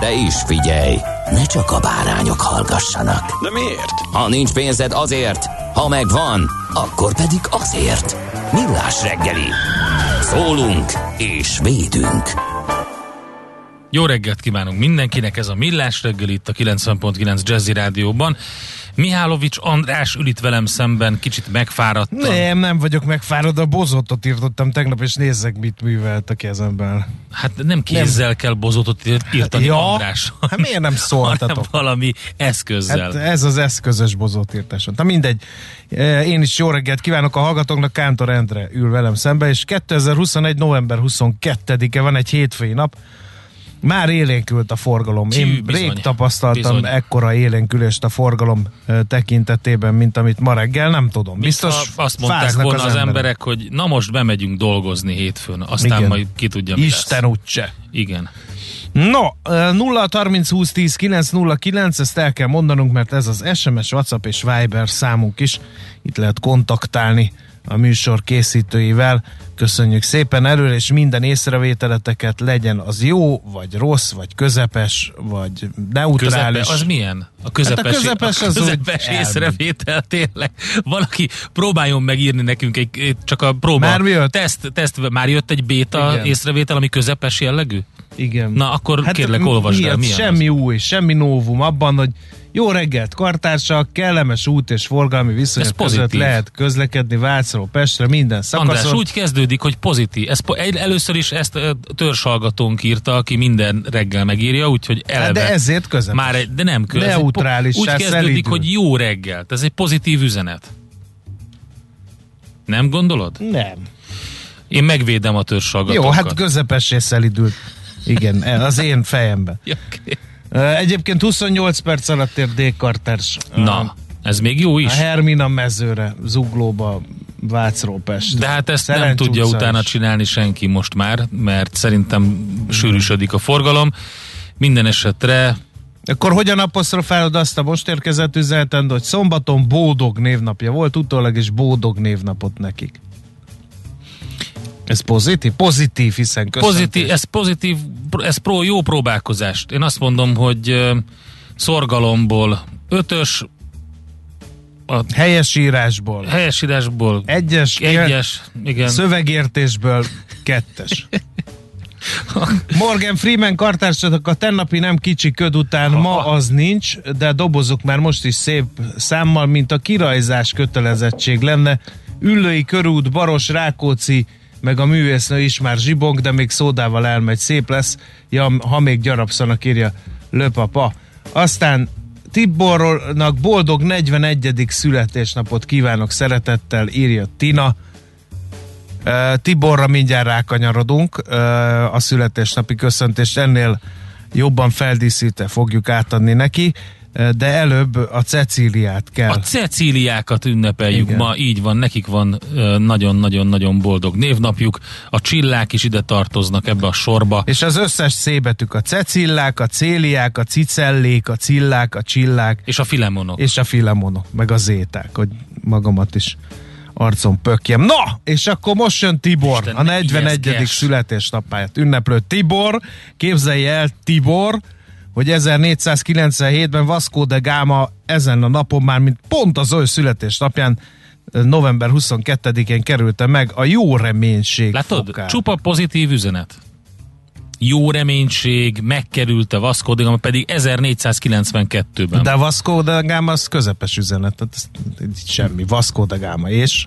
De is figyelj, ne csak a bárányok hallgassanak. De miért? Ha nincs pénzed azért, ha megvan, akkor pedig azért. Millás reggeli. Szólunk és védünk. Jó reggelt kívánunk mindenkinek, ez a Millás reggel itt a 90.9 Jazzy Rádióban. Mihálovics András ül itt velem szemben, kicsit megfáradtam. Nem, nem vagyok megfáradva, bozotot írtottam tegnap, és nézzek, mit művelt a kezemben. Hát nem kézzel hát, kell bozotot írt- írtani, ja, András. hát miért nem szóltatok? valami eszközzel. Hát ez az eszközös bozótírtáson. Na mindegy, Eh, én is jó reggelt kívánok a hallgatóknak, Kántor Endre ül velem szembe, és 2021. november 22-e van egy hétfői nap, már élénkült a forgalom. Tű, Én bizony. rég tapasztaltam Bizony. ekkora élénkülést a forgalom tekintetében, mint amit ma reggel, nem tudom. Biztos Biztos azt mondták volna az emberek. hogy na most bemegyünk dolgozni hétfőn, aztán Igen. majd ki tudja, mi Isten lesz. úgyse. Igen. No, eh, 0 30 20 10 909, ezt el kell mondanunk, mert ez az SMS, WhatsApp és Viber számunk is. Itt lehet kontaktálni a műsor készítőivel. Köszönjük szépen előre, és minden észrevételeteket legyen az jó, vagy rossz, vagy közepes, vagy neutrális. Közepe, az milyen? A közepes, Hát a közepes a az úgy közepes észrevétel tényleg. Valaki próbáljon megírni nekünk egy, csak a próba. Már jött? Teszt, teszt, már jött egy béta Igen. észrevétel, ami közepes jellegű? Igen. Na, akkor kérlek, olvasd el, milyen Semmi új, semmi novum abban, hogy jó reggelt, kartársak, kellemes út és forgalmi viszonyok Ez között lehet közlekedni Vácról Pestre minden szakaszon. András, úgy kezdődik, hogy pozitív. Ez, először is ezt törzshallgatónk írta, aki minden reggel megírja, úgyhogy eleve. Hát de ezért közepes. Már egy, de nem köz. ez egy po- Neutrálissá Úgy kezdődik, szelídül. hogy jó reggelt. Ez egy pozitív üzenet. Nem gondolod? Nem. Én megvédem a törzshallgatókat. Jó, hát közepessé szelidült. Igen, az én fejemben. Ö, Egyébként 28 perc alatt ér D. Na, ez még jó A is. Hermina mezőre, Zuglóba, Vácról Pestre. De hát ezt nem Szerencs tudja utca utána csinálni senki most már, mert szerintem sűrűsödik a forgalom. Minden esetre Akkor hogyan apostrofálod azt a most érkezett üzenetet, hogy szombaton Bódog névnapja volt, utólag is Bódog névnapot nekik. Ez pozitív? Pozitív, hiszen köszöntés. pozitív, ez pozitív, ez pro, jó próbálkozást. Én azt mondom, hogy ö, szorgalomból ötös, a Helyesírásból. helyesírásból Egyes, egyes, igen. szövegértésből kettes. Morgan Freeman kartársatok a tennapi nem kicsi köd után ma az nincs, de dobozok már most is szép számmal, mint a kirajzás kötelezettség lenne. Üllői körút, Baros, Rákóczi, meg a művésznő is már zsibong, de még szódával elmegy, szép lesz, ja, ha még gyarapszanak írja Löpapa. Aztán Tibornak boldog 41. születésnapot kívánok szeretettel, írja Tina. Tiborra mindjárt rákanyarodunk, a születésnapi köszöntést ennél jobban feldíszítve fogjuk átadni neki, de előbb a Cecíliát kell. A Cecíliákat ünnepeljük Igen. ma, így van, nekik van nagyon-nagyon-nagyon boldog névnapjuk, a csillák is ide tartoznak ebbe a sorba. És az összes szébetük a cecillák, a céliák, a cicellék, a cillák, a csillák, És a filemonok. és a filemonok, meg a zéták, hogy magamat is arcon pökjem. Na, és akkor most jön Tibor, Isten, a ne 41. ijesztges. születésnapját ünneplő Tibor. Képzelje el Tibor, hogy 1497-ben Vasco de Gama ezen a napon már, mint pont az ő születésnapján, november 22-én kerülte meg a jó reménység Látod? fokát. Csupa pozitív üzenet. Jó reménység, megkerülte Vasco da Gama, pedig 1492-ben. De Vasco da Gama az közepes üzenet, tehát ez semmi. Vasco da Gama, és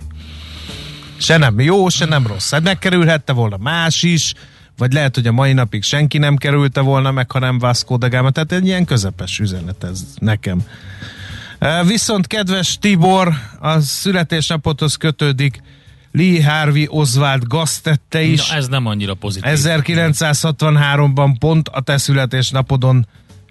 se nem jó, se nem rossz. Hát megkerülhette volna más is, vagy lehet, hogy a mai napig senki nem kerülte volna meg, ha nem Vasco da Gama, tehát egy ilyen közepes üzenet ez nekem. E, Viszont kedves Tibor, a születésnapothoz kötődik Lee Harvey Oswald gaztette is. Na, ez nem annyira pozitív. 1963-ban pont a te születésnapodon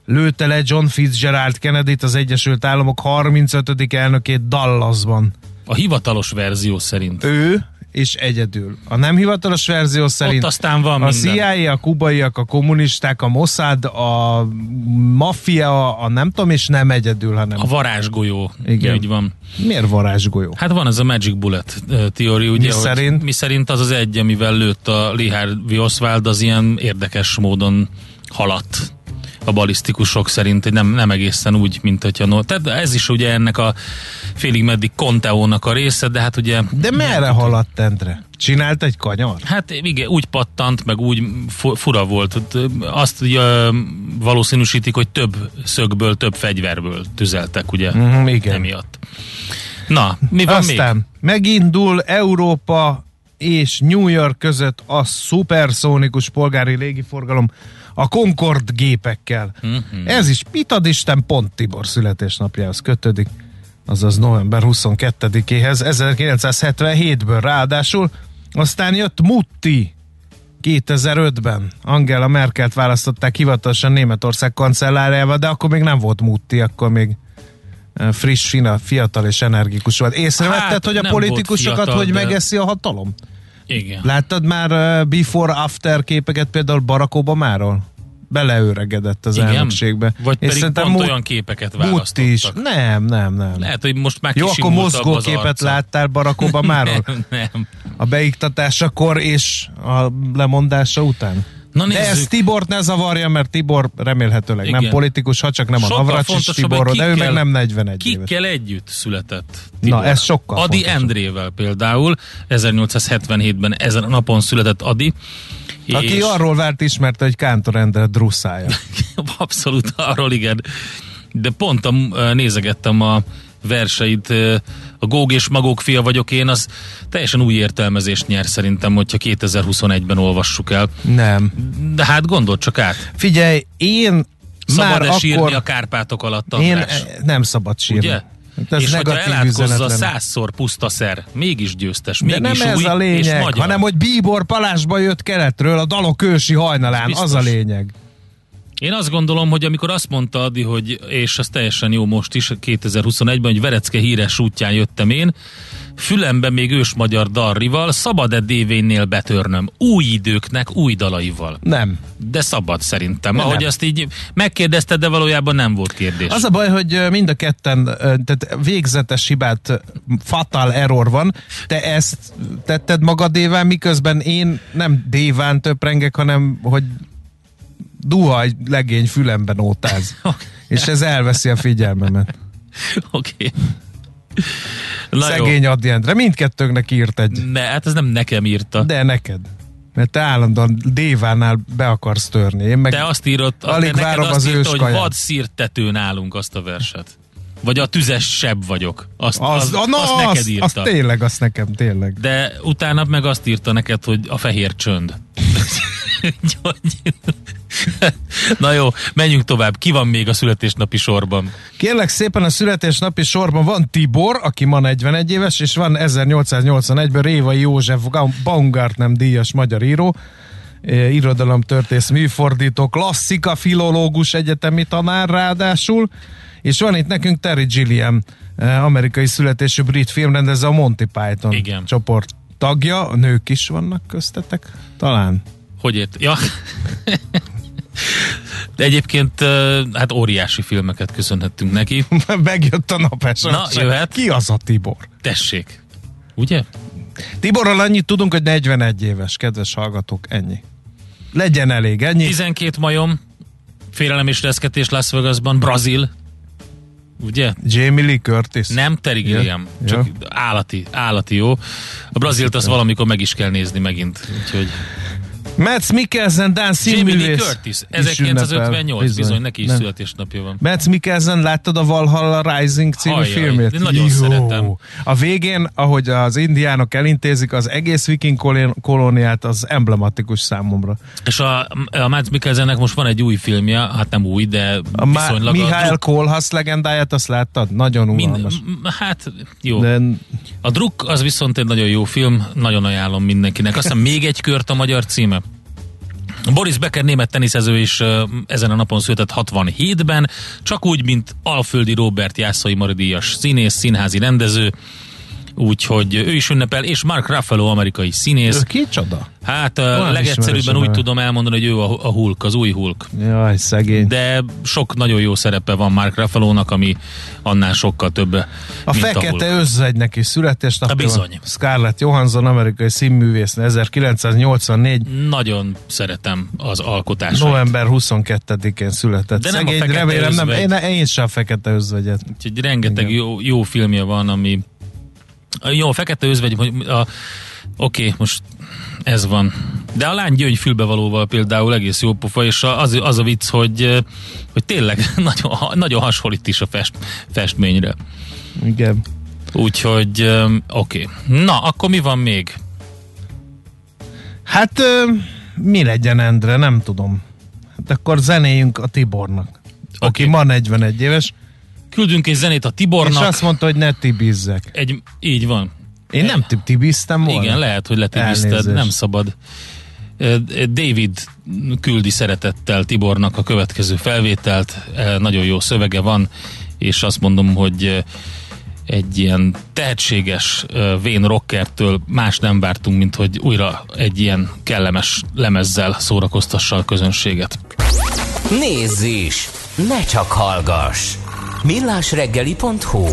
lőtte le John Fitzgerald kennedy az Egyesült Államok 35. elnökét Dallasban. A hivatalos verzió szerint. Ő és egyedül. A nem hivatalos verzió szerint Ott aztán van a minden. CIA, a kubaiak, a kommunisták, a Mossad, a maffia, a nem tudom, és nem egyedül, hanem A varázsgolyó. Igen. Úgy van. miért varázsgolyó? Hát van ez a Magic Bullet teóri, ugye, Mi szerint? mi szerint az az egy, amivel lőtt a Lee Harvey Oswald, az ilyen érdekes módon haladt a balisztikusok szerint, hogy nem, nem egészen úgy, mint hogyha no. Tehát ez is ugye ennek a félig meddig Conteónak a része, de hát ugye De merre haladt Endre? Csinált egy kanyar? Hát igen, úgy pattant, meg úgy fu- fura volt. Ö, Azt ugye, valószínűsítik, hogy több szögből, több fegyverből tüzeltek, ugye? Mhm, igen. Emiatt. Na, mi van Aztán még? megindul Európa és New York között a szuperszónikus polgári légiforgalom a Concorde gépekkel. Mhm. Ez is mit ad Isten pont Tibor születésnapjához kötődik, azaz november 22-éhez, 1977-ből ráadásul. Aztán jött Mutti 2005-ben. Angela Merkelt választották hivatalosan Németország kancellárjával, de akkor még nem volt Mutti, akkor még eh, friss, fina, fiatal és energikus volt. Észrevetted, Hát, hogy a politikusokat fiatal, hogy de- megeszi a hatalom? Igen. Láttad már uh, before-after képeket például Barack Obamáról? Beleöregedett az Igen? elnökségbe. Vagy És pedig pont Mut- olyan képeket választottak. is. Nem, nem, nem. Lehet, hogy most már Jó, akkor kisimultabb mozgó az képet arca. láttál Barack Obamáról? Nem, nem. A beiktatásakor és a lemondása után? Na De ez nézzük. Tibort ne zavarja, mert Tibor remélhetőleg Igen. nem politikus, ha csak nem a Sokkal Navracsics fontosabb, Tiborról, de ő meg kikkel- nem 41 éves. Kikkel együtt született Na, Tibor? ez sokkal Adi fontosabb. Endrével például, 1877-ben ezen a napon született Adi. Aki és arról várt ismerte, hogy Kántor Endre drusszája. abszolút arról igen. De pont a, nézegettem a verseit, a Góg és Magók fia vagyok én, az teljesen új értelmezést nyer szerintem, hogyha 2021-ben olvassuk el. Nem. De hát gondold csak át. Figyelj, én Szabad-e már sírni akkor... a Kárpátok alatt, Én András? eh, nem szabad sírni. Ugye? Ez és hogyha elátkozza százszor puszta szer, mégis győztes, De mégis nem ez új a és lényeg, hanem hogy Bíbor Palásba jött keletről a dalok ősi hajnalán, Ez az a lényeg. Én azt gondolom, hogy amikor azt mondta Adi, hogy, és ez teljesen jó most is, 2021-ben, hogy Verecke híres útján jöttem én, fülembe még ős magyar darrival, szabad-e DV-nél betörnöm? Új időknek, új dalaival. Nem. De szabad szerintem. Nem. Ahogy azt így megkérdezted, de valójában nem volt kérdés. Az a baj, hogy mind a ketten, tehát végzetes hibát, fatal error van. Te ezt tetted magadévá, miközben én nem déván töprengek, hanem hogy duhaj legény fülemben ótáz. És ez elveszi a figyelmemet. Oké. Okay. Na Szegény Adi Endre. Mindkettőnknek írt egy. jó. Ne, hát ez nem nekem írta. De neked. Mert te állandóan Dévánál be akarsz törni. Én meg Te azt írod, Alig várom azt az írta, hogy őskaját. vad szírtető nálunk azt a verset. Vagy a tüzes seb vagyok. Azt, az, az, na, azt az, neked írta. az tényleg, azt nekem tényleg. De utána meg azt írta neked, hogy a fehér csönd. Na jó, menjünk tovább. Ki van még a születésnapi sorban? Kérlek szépen a születésnapi sorban van Tibor, aki ma 41 éves, és van 1881-ben Révai József Baumgartnem díjas magyar író, irodalomtörtész, műfordító, klasszika, filológus, egyetemi tanár ráadásul, és van itt nekünk Terry Gilliam, eh, amerikai születésű brit filmrendező, a Monty Python Igen. csoport tagja, a nők is vannak köztetek, talán. Hogy ért? Ja. De egyébként ö, hát óriási filmeket köszönhettünk neki. Megjött a napes. Na, jöhet. Ki az a Tibor? Tessék. Ugye? Tiborral annyit tudunk, hogy 41 éves, kedves hallgatók, ennyi. Legyen elég, ennyi. 12 majom, félelem és reszketés Las Vegasban, Brazil. Ugye? Jamie Lee Curtis. Nem Terry Ja. Gilliam, csak Ja. állati, állati jó. A Brazilt azt valamikor meg is kell nézni megint, úgyhogy Mads Mikkelsen, Dán színművész. Is 1958, ünnepel. bizony, neki is Nem. születésnapja van. Mads Mikkelsen, láttad a Valhalla Rising című Hajjaj, filmét? én nagyon szeretem. A végén, ahogy az indiánok elintézik az egész viking kolóniát, az emblematikus számomra. És a, a Mads Mikkelsennek most van egy új filmje, hát nem új, de A viszonylag Mihály a Kohlhaas legendáját, azt láttad? Nagyon unalmas. hát jó. De A Druk az viszont egy nagyon jó film, nagyon ajánlom mindenkinek. Aztán még egy kört a magyar címe. Boris Becker német teniszező is ezen a napon született 67-ben, csak úgy, mint Alföldi Robert Jászai Maridíjas színész, színházi rendező, úgyhogy ő is ünnepel, és Mark Ruffalo amerikai színész. ő kicsoda? Hát Olyan a legegyszerűbben úgy tudom elmondani, hogy ő a, a Hulk, az új Hulk. Jaj, szegény. De sok nagyon jó szerepe van Mark Ruffalo-nak, ami annál sokkal több, A mint a fekete Hulk. özvegynek is születésnapja van. bizony. Scarlett Johansson, amerikai színművész, 1984. Nagyon szeretem az alkotásait. November 22-én született. De nem a Szegény, fekete remélem nem, özvegy. én, én sem a fekete özvegyet. Úgyhogy rengeteg Igen. jó, jó filmje van, ami jó, a fekete özvegy, hogy a, oké, most ez van. De a lány gyöngy fülbevalóval például egész jó pofa, és az, az a vicc, hogy, hogy tényleg nagyon, nagyon hasonlít is a fest, festményre. Igen. Úgyhogy oké. Na, akkor mi van még? Hát mi legyen Endre, nem tudom. Hát akkor zenéjünk a Tibornak. Aki Oké. ma 41 éves, Küldünk egy zenét a és Tibornak. azt mondta, hogy ne tibizzek. Egy, így van. Én nem tib- tibiztem volna. Igen, lehet, hogy letibizted, Elnézést. nem szabad. David küldi szeretettel Tibornak a következő felvételt, nagyon jó szövege van, és azt mondom, hogy egy ilyen tehetséges vén rockertől más nem vártunk, mint hogy újra egy ilyen kellemes lemezzel szórakoztassa a közönséget. Nézz is! Ne csak hallgass! millásreggeli.hu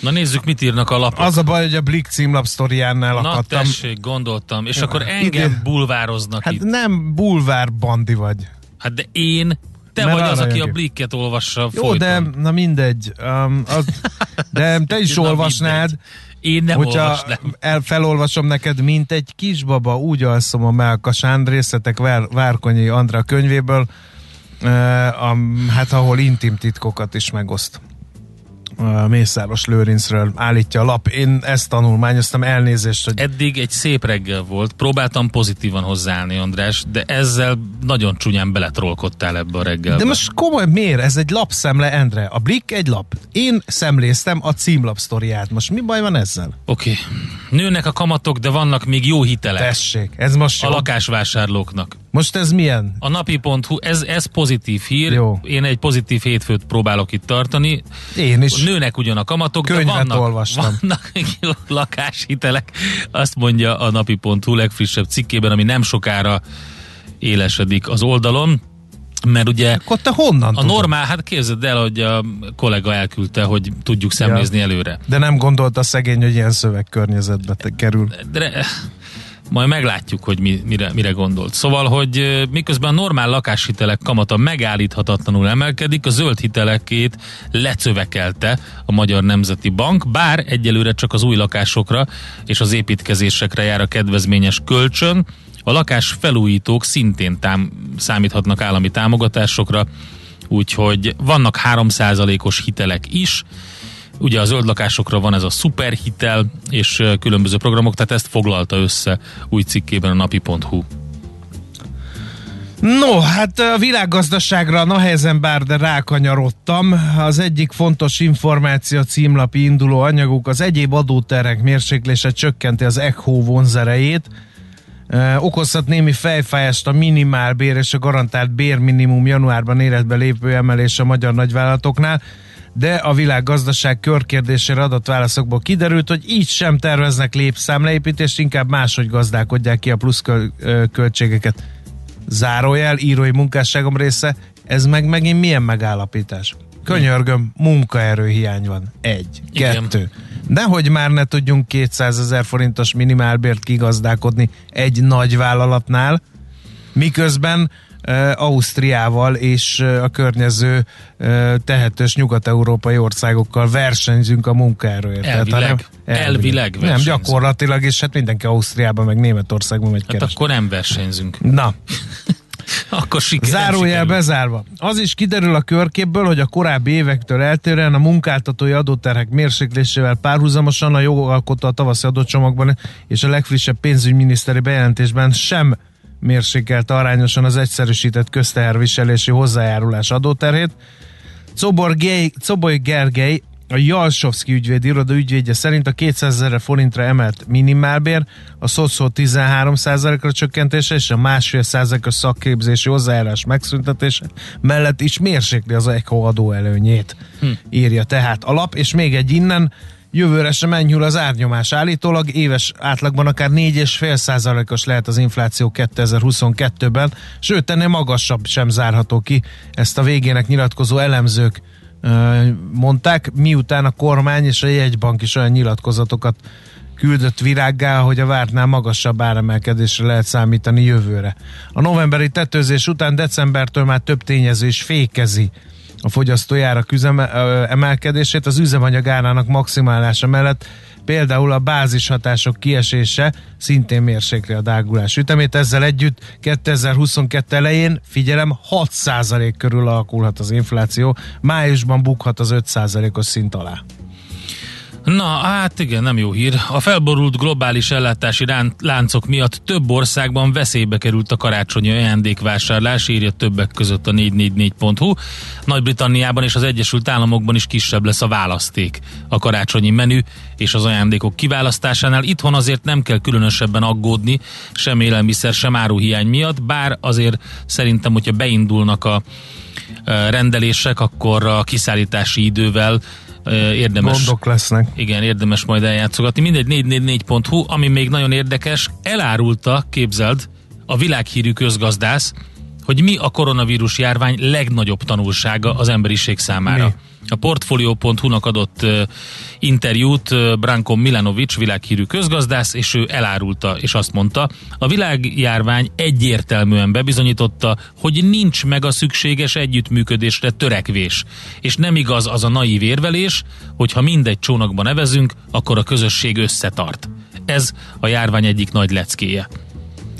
Na nézzük, mit írnak a lapok. Az a baj, hogy a Blick címlap sztoriánál Na akadtam. tessék, gondoltam. És akkor engem Ide- bulvároznak Hát itt. nem bulvár bandi vagy. Hát de én, te Mert vagy az, aki jön a blikket olvassa Jó, folyton. de na mindegy. Um, az, de te is Na, olvasnád, mindegy. Én nem hogyha olvasnám. el, felolvasom neked, mint egy kisbaba, úgy alszom a melkasán, részletek Vár, Várkonyi Andra könyvéből, a, hát ahol intim titkokat is megoszt. Mészáros Lőrincről állítja a lap. Én ezt tanulmányoztam, elnézést, hogy Eddig egy szép reggel volt, próbáltam pozitívan hozzáállni, András, de ezzel nagyon csúnyán beletrolkodtál ebbe a reggelbe. De most komoly, miért? Ez egy lapszemle, Endre. A Blick egy lap. Én szemléztem a címlap sztoriát. Most mi baj van ezzel? Oké. Okay. Nőnek a kamatok, de vannak még jó hitelek Tessék, ez most a jó. lakásvásárlóknak. Most ez milyen? A napi.hu, ez, ez pozitív hír. Jó. Én egy pozitív hétfőt próbálok itt tartani. Én is. Nőnek ugyan a kamatok, Könyvet de vannak, olvastam. vannak lakáshitelek. Azt mondja a napi.hu legfrissebb cikkében, ami nem sokára élesedik az oldalon. Mert ugye Akkor te honnan a tudod? normál, hát képzeld el, hogy a kollega elküldte, hogy tudjuk szemlézni előre. De nem gondolta szegény, hogy ilyen szövegkörnyezetbe te kerül. De majd meglátjuk, hogy mi, mire, mire gondolt. Szóval, hogy miközben a normál lakáshitelek kamata megállíthatatlanul emelkedik, a zöld hitelekét lecövekelte a Magyar Nemzeti Bank, bár egyelőre csak az új lakásokra és az építkezésekre jár a kedvezményes kölcsön, a lakás felújítók szintén tám- számíthatnak állami támogatásokra, úgyhogy vannak 3%-os hitelek is, Ugye a zöld lakásokra van ez a szuperhitel és különböző programok, tehát ezt foglalta össze új cikkében a napi.hu. No, hát a világgazdaságra nehezen bár, de rákanyarodtam. Az egyik fontos információ címlapi induló anyaguk az egyéb adóterek mérséklése csökkenti az ECHO vonzerejét. Okozhat némi fejfájást a minimálbér és a garantált bérminimum januárban életbe lépő emelés a magyar nagyvállalatoknál, de a világgazdaság körkérdésére adott válaszokból kiderült, hogy így sem terveznek lépszámleépítést, inkább máshogy gazdálkodják ki a plusz költségeket. Zárójel, írói munkásságom része, ez meg megint milyen megállapítás? Könyörgöm, munkaerőhiány van. Egy, Igen. kettő. Nehogy már ne tudjunk 200 ezer forintos minimálbért kigazdálkodni egy nagy vállalatnál, miközben Ausztriával és a környező tehetős nyugat-európai országokkal versenyzünk a munkaerőért. Elvileg. Tehát, elvileg. elvileg Nem, gyakorlatilag, és hát mindenki Ausztriában, meg Németországban megy Hát akkor nem versenyzünk. Na, akkor siker, Zárójel bezárva. Az is kiderül a körképből, hogy a korábbi évektől eltérően a munkáltatói adóterhek mérséklésével párhuzamosan a jogalkotó a tavaszi adócsomagban és a legfrissebb pénzügyminiszteri bejelentésben sem mérsékelte arányosan az egyszerűsített közteherviselési hozzájárulás adóterhét. Czobor Gergely, a Jalsovszki ügyvéd iroda ügyvédje szerint a 200 ezer forintra emelt minimálbér, a szocó 13%-ra csökkentése és a másfél százalékos szakképzési hozzájárás megszüntetése mellett is mérsékli az ECO adó előnyét, hm. írja tehát a lap, és még egy innen, Jövőre sem enyhül az árnyomás. Állítólag éves átlagban akár 4,5 százalékos lehet az infláció 2022-ben, sőt ennél magasabb sem zárható ki. Ezt a végének nyilatkozó elemzők mondták, miután a kormány és a jegybank is olyan nyilatkozatokat küldött virággá, hogy a vártnál magasabb áremelkedésre lehet számítani jövőre. A novemberi tetőzés után decembertől már több tényező is fékezi a fogyasztójárak emelkedését, az üzemanyag árának maximálása mellett például a bázishatások kiesése szintén mérsékli a dágulás ütemét. Ezzel együtt 2022 elején, figyelem, 6% körül alakulhat az infláció, májusban bukhat az 5%-os szint alá. Na, hát igen, nem jó hír. A felborult globális ellátási láncok miatt több országban veszélybe került a karácsonyi ajándékvásárlás, írja többek között a 444.hu. Nagy-Britanniában és az Egyesült Államokban is kisebb lesz a választék a karácsonyi menü és az ajándékok kiválasztásánál. Itthon azért nem kell különösebben aggódni, sem élelmiszer, sem áruhiány miatt, bár azért szerintem, hogyha beindulnak a rendelések, akkor a kiszállítási idővel érdemes. Gondok lesznek. Igen, érdemes majd eljátszogatni. Mindegy 444.hu, ami még nagyon érdekes, elárulta, képzeld, a világhírű közgazdász, hogy mi a koronavírus járvány legnagyobb tanulsága az emberiség számára. Mi? A Portfolio.hu-nak adott interjút Branko Milanovic, világhírű közgazdász, és ő elárulta, és azt mondta, a világjárvány egyértelműen bebizonyította, hogy nincs meg a szükséges együttműködésre törekvés. És nem igaz az a naív érvelés, hogy ha mindegy csónakban nevezünk, akkor a közösség összetart. Ez a járvány egyik nagy leckéje.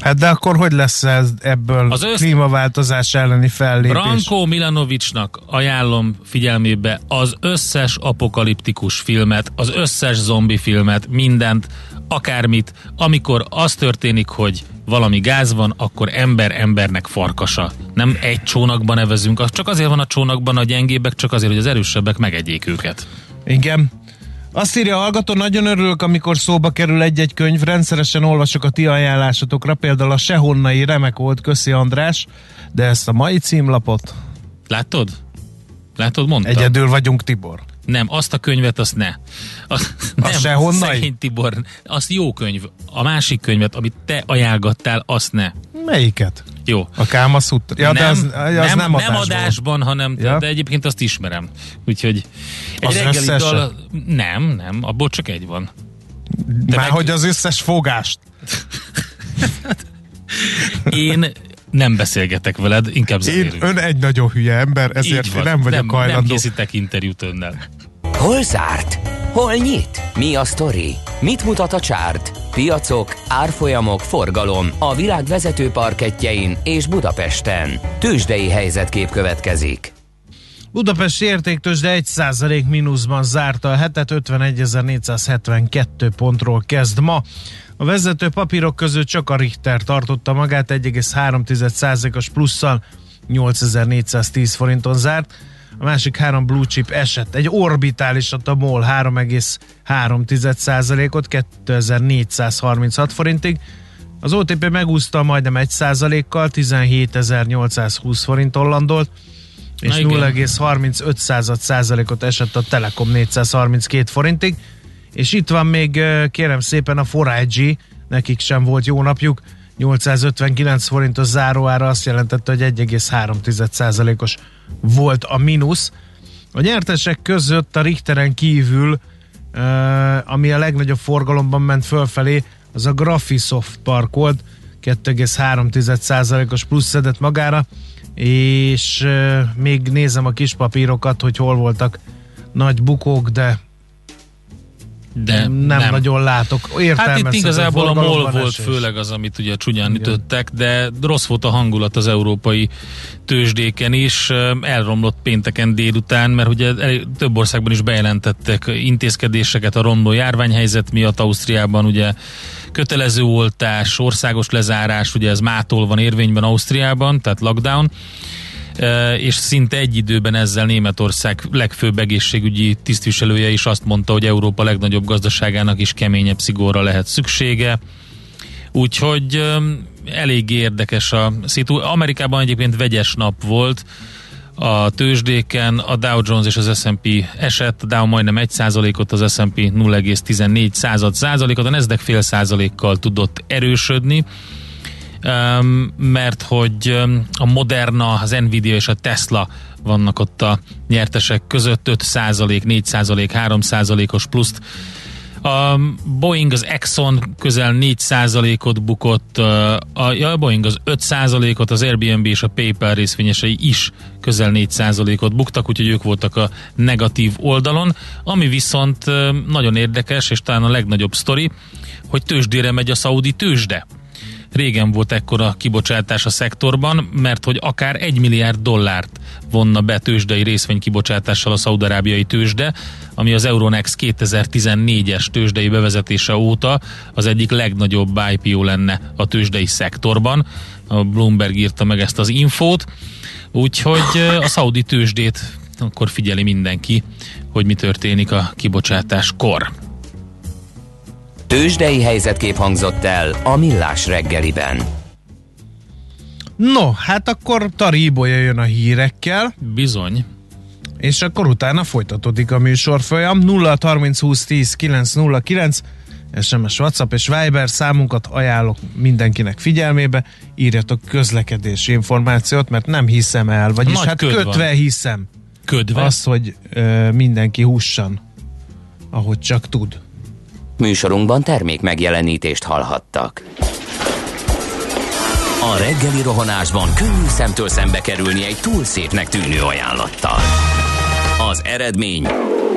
Hát de akkor hogy lesz ez ebből az össz... klímaváltozás elleni fellépés? Branko Milanovicsnak ajánlom figyelmébe az összes apokaliptikus filmet, az összes zombi filmet, mindent, akármit, amikor az történik, hogy valami gáz van, akkor ember embernek farkasa. Nem egy csónakban nevezünk, csak azért van a csónakban a gyengébbek, csak azért, hogy az erősebbek megegyék őket. Igen. Azt írja a hallgató, nagyon örülök, amikor szóba kerül egy-egy könyv, rendszeresen olvasok a ti ajánlásotokra, például a Sehonnai remek volt, köszi András, de ezt a mai címlapot... Látod? Látod, mondtam. Egyedül vagyunk, Tibor. Nem, azt a könyvet, azt ne. Azt, nem, se honnan? Szegény Tibor, azt jó könyv. A másik könyvet, amit te ajánlgattál, azt ne. Melyiket? Jó. A Káma Sutra. Ja, nem, de az, az nem, nem, adásban. nem adásban, hanem ja. de egyébként azt ismerem. Úgyhogy egy az reggeli dal... Nem, nem, abból csak egy van. De Már meg... hogy az összes fogást. Én nem beszélgetek veled, inkább Én ön egy nagyon hülye ember, ezért én nem vagyok nem, hajlandó. Nem készítek interjút önnel. Hol zárt? Hol nyit? Mi a sztori? Mit mutat a csárt? Piacok, árfolyamok, forgalom a világ vezető parketjein és Budapesten. Tősdei helyzetkép következik. Budapest értéktősde 1% mínuszban zárta a hetet, 51.472 pontról kezd ma. A vezető papírok között csak a Richter tartotta magát 1,3%-os plusszal, 8410 forinton zárt. A másik három blue chip esett. Egy orbitálisat a MOL 3,3%-ot 2436 forintig. Az OTP megúszta majdnem 1%-kal, 17.820 forinton landolt, és 0,35 százalékot esett a Telekom 432 forintig. És itt van még kérem szépen a Forage, nekik sem volt jó napjuk, 859 forintos záróára azt jelentette, hogy 1,3%-os volt a mínusz. A nyertesek között a Richteren kívül, ami a legnagyobb forgalomban ment fölfelé, az a Graphisoft Park volt, 2,3%-os plusz szedett magára, és még nézem a kis papírokat, hogy hol voltak nagy bukók, de de nem, nem nagyon látok. Hát itt igazából a MOL volt esés. főleg az, amit ugye csúnyán Igen. ütöttek, de rossz volt a hangulat az európai tőzsdéken is. Elromlott pénteken délután, mert ugye több országban is bejelentettek intézkedéseket a romló járványhelyzet miatt. Ausztriában ugye kötelező oltás, országos lezárás, ugye ez mától van érvényben Ausztriában, tehát lockdown és szinte egy időben ezzel Németország legfőbb egészségügyi tisztviselője is azt mondta, hogy Európa legnagyobb gazdaságának is keményebb szigorra lehet szüksége. Úgyhogy elég érdekes a szitu. Amerikában egyébként vegyes nap volt, a tőzsdéken a Dow Jones és az S&P esett, a Dow majdnem 1%-ot, az S&P 0,14 század százalékot, a Nasdaq fél százalékkal tudott erősödni mert hogy a Moderna, az Nvidia és a Tesla vannak ott a nyertesek között 5% 4% 3% os pluszt a Boeing az Exxon közel 4%-ot bukott, a, ja, a Boeing az 5%-ot, az Airbnb és a PayPal részvényesei is közel 4%-ot buktak, úgyhogy ők voltak a negatív oldalon. Ami viszont nagyon érdekes, és talán a legnagyobb sztori, hogy tőzsdére megy a szaudi tőzsde. Régen volt ekkora kibocsátás a szektorban, mert hogy akár egy milliárd dollárt vonna be tőzsdei részvénykibocsátással a szaudarábiai tőzsde, ami az Euronext 2014-es tőzsdei bevezetése óta az egyik legnagyobb IPO lenne a tőzsdei szektorban. A Bloomberg írta meg ezt az infót, úgyhogy a szaudi tőzsdét akkor figyeli mindenki, hogy mi történik a kibocsátás kor. Tőzsdei helyzetkép hangzott el a Millás reggeliben. No, hát akkor Tari Ibolya jön a hírekkel. Bizony. És akkor utána folytatódik a műsorfolyam 0 30 20 10 909 SMS, WhatsApp és Viber számunkat ajánlok mindenkinek figyelmébe. Írjatok közlekedési információt, mert nem hiszem el, vagyis Nagy hát kötve van. hiszem. Ködve? Az, hogy ö, mindenki hussan, ahogy csak tud. Műsorunkban termék megjelenítést hallhattak. A reggeli rohanásban könnyű szemtől szembe kerülni egy túl szépnek tűnő ajánlattal. Az eredmény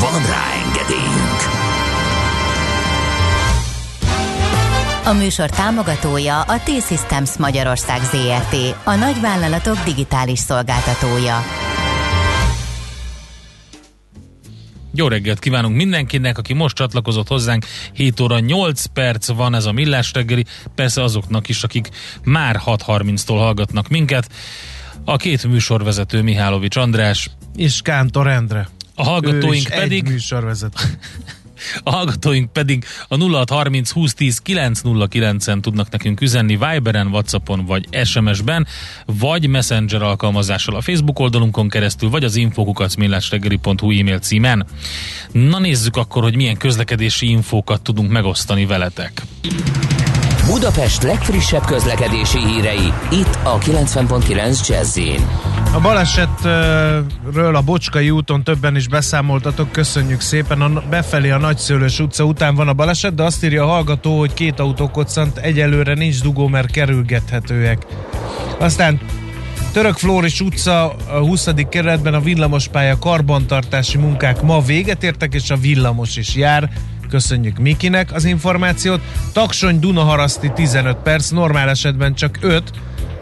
Van rá engedélyünk! A műsor támogatója a T-Systems Magyarország ZRT, a nagyvállalatok digitális szolgáltatója. Jó reggelt kívánunk mindenkinek, aki most csatlakozott hozzánk. 7 óra 8 perc van ez a millás reggeli, persze azoknak is, akik már 6.30-tól hallgatnak minket. A két műsorvezető Mihálovics András és Kántor Endre. A hallgatóink pedig... Egy műsorvezető. A hallgatóink pedig a 0630 2010 909-en tudnak nekünk üzenni Viberen, Whatsappon vagy SMS-ben, vagy Messenger alkalmazással a Facebook oldalunkon keresztül, vagy az infokukacmillásreggeli.hu e-mail címen. Na nézzük akkor, hogy milyen közlekedési infókat tudunk megosztani veletek. Budapest legfrissebb közlekedési hírei, itt a 90.9 jazz A balesetről a Bocskai úton többen is beszámoltatok, köszönjük szépen. A, befelé a Nagyszőlős utca után van a baleset, de azt írja a hallgató, hogy két autó koccant, egyelőre nincs dugó, mert kerülgethetőek. Aztán Török Flóris utca a 20. kerületben a villamospálya karbantartási munkák ma véget értek, és a villamos is jár. Köszönjük Mikinek az információt. Taksony Dunaharaszti 15 perc, normál esetben csak 5,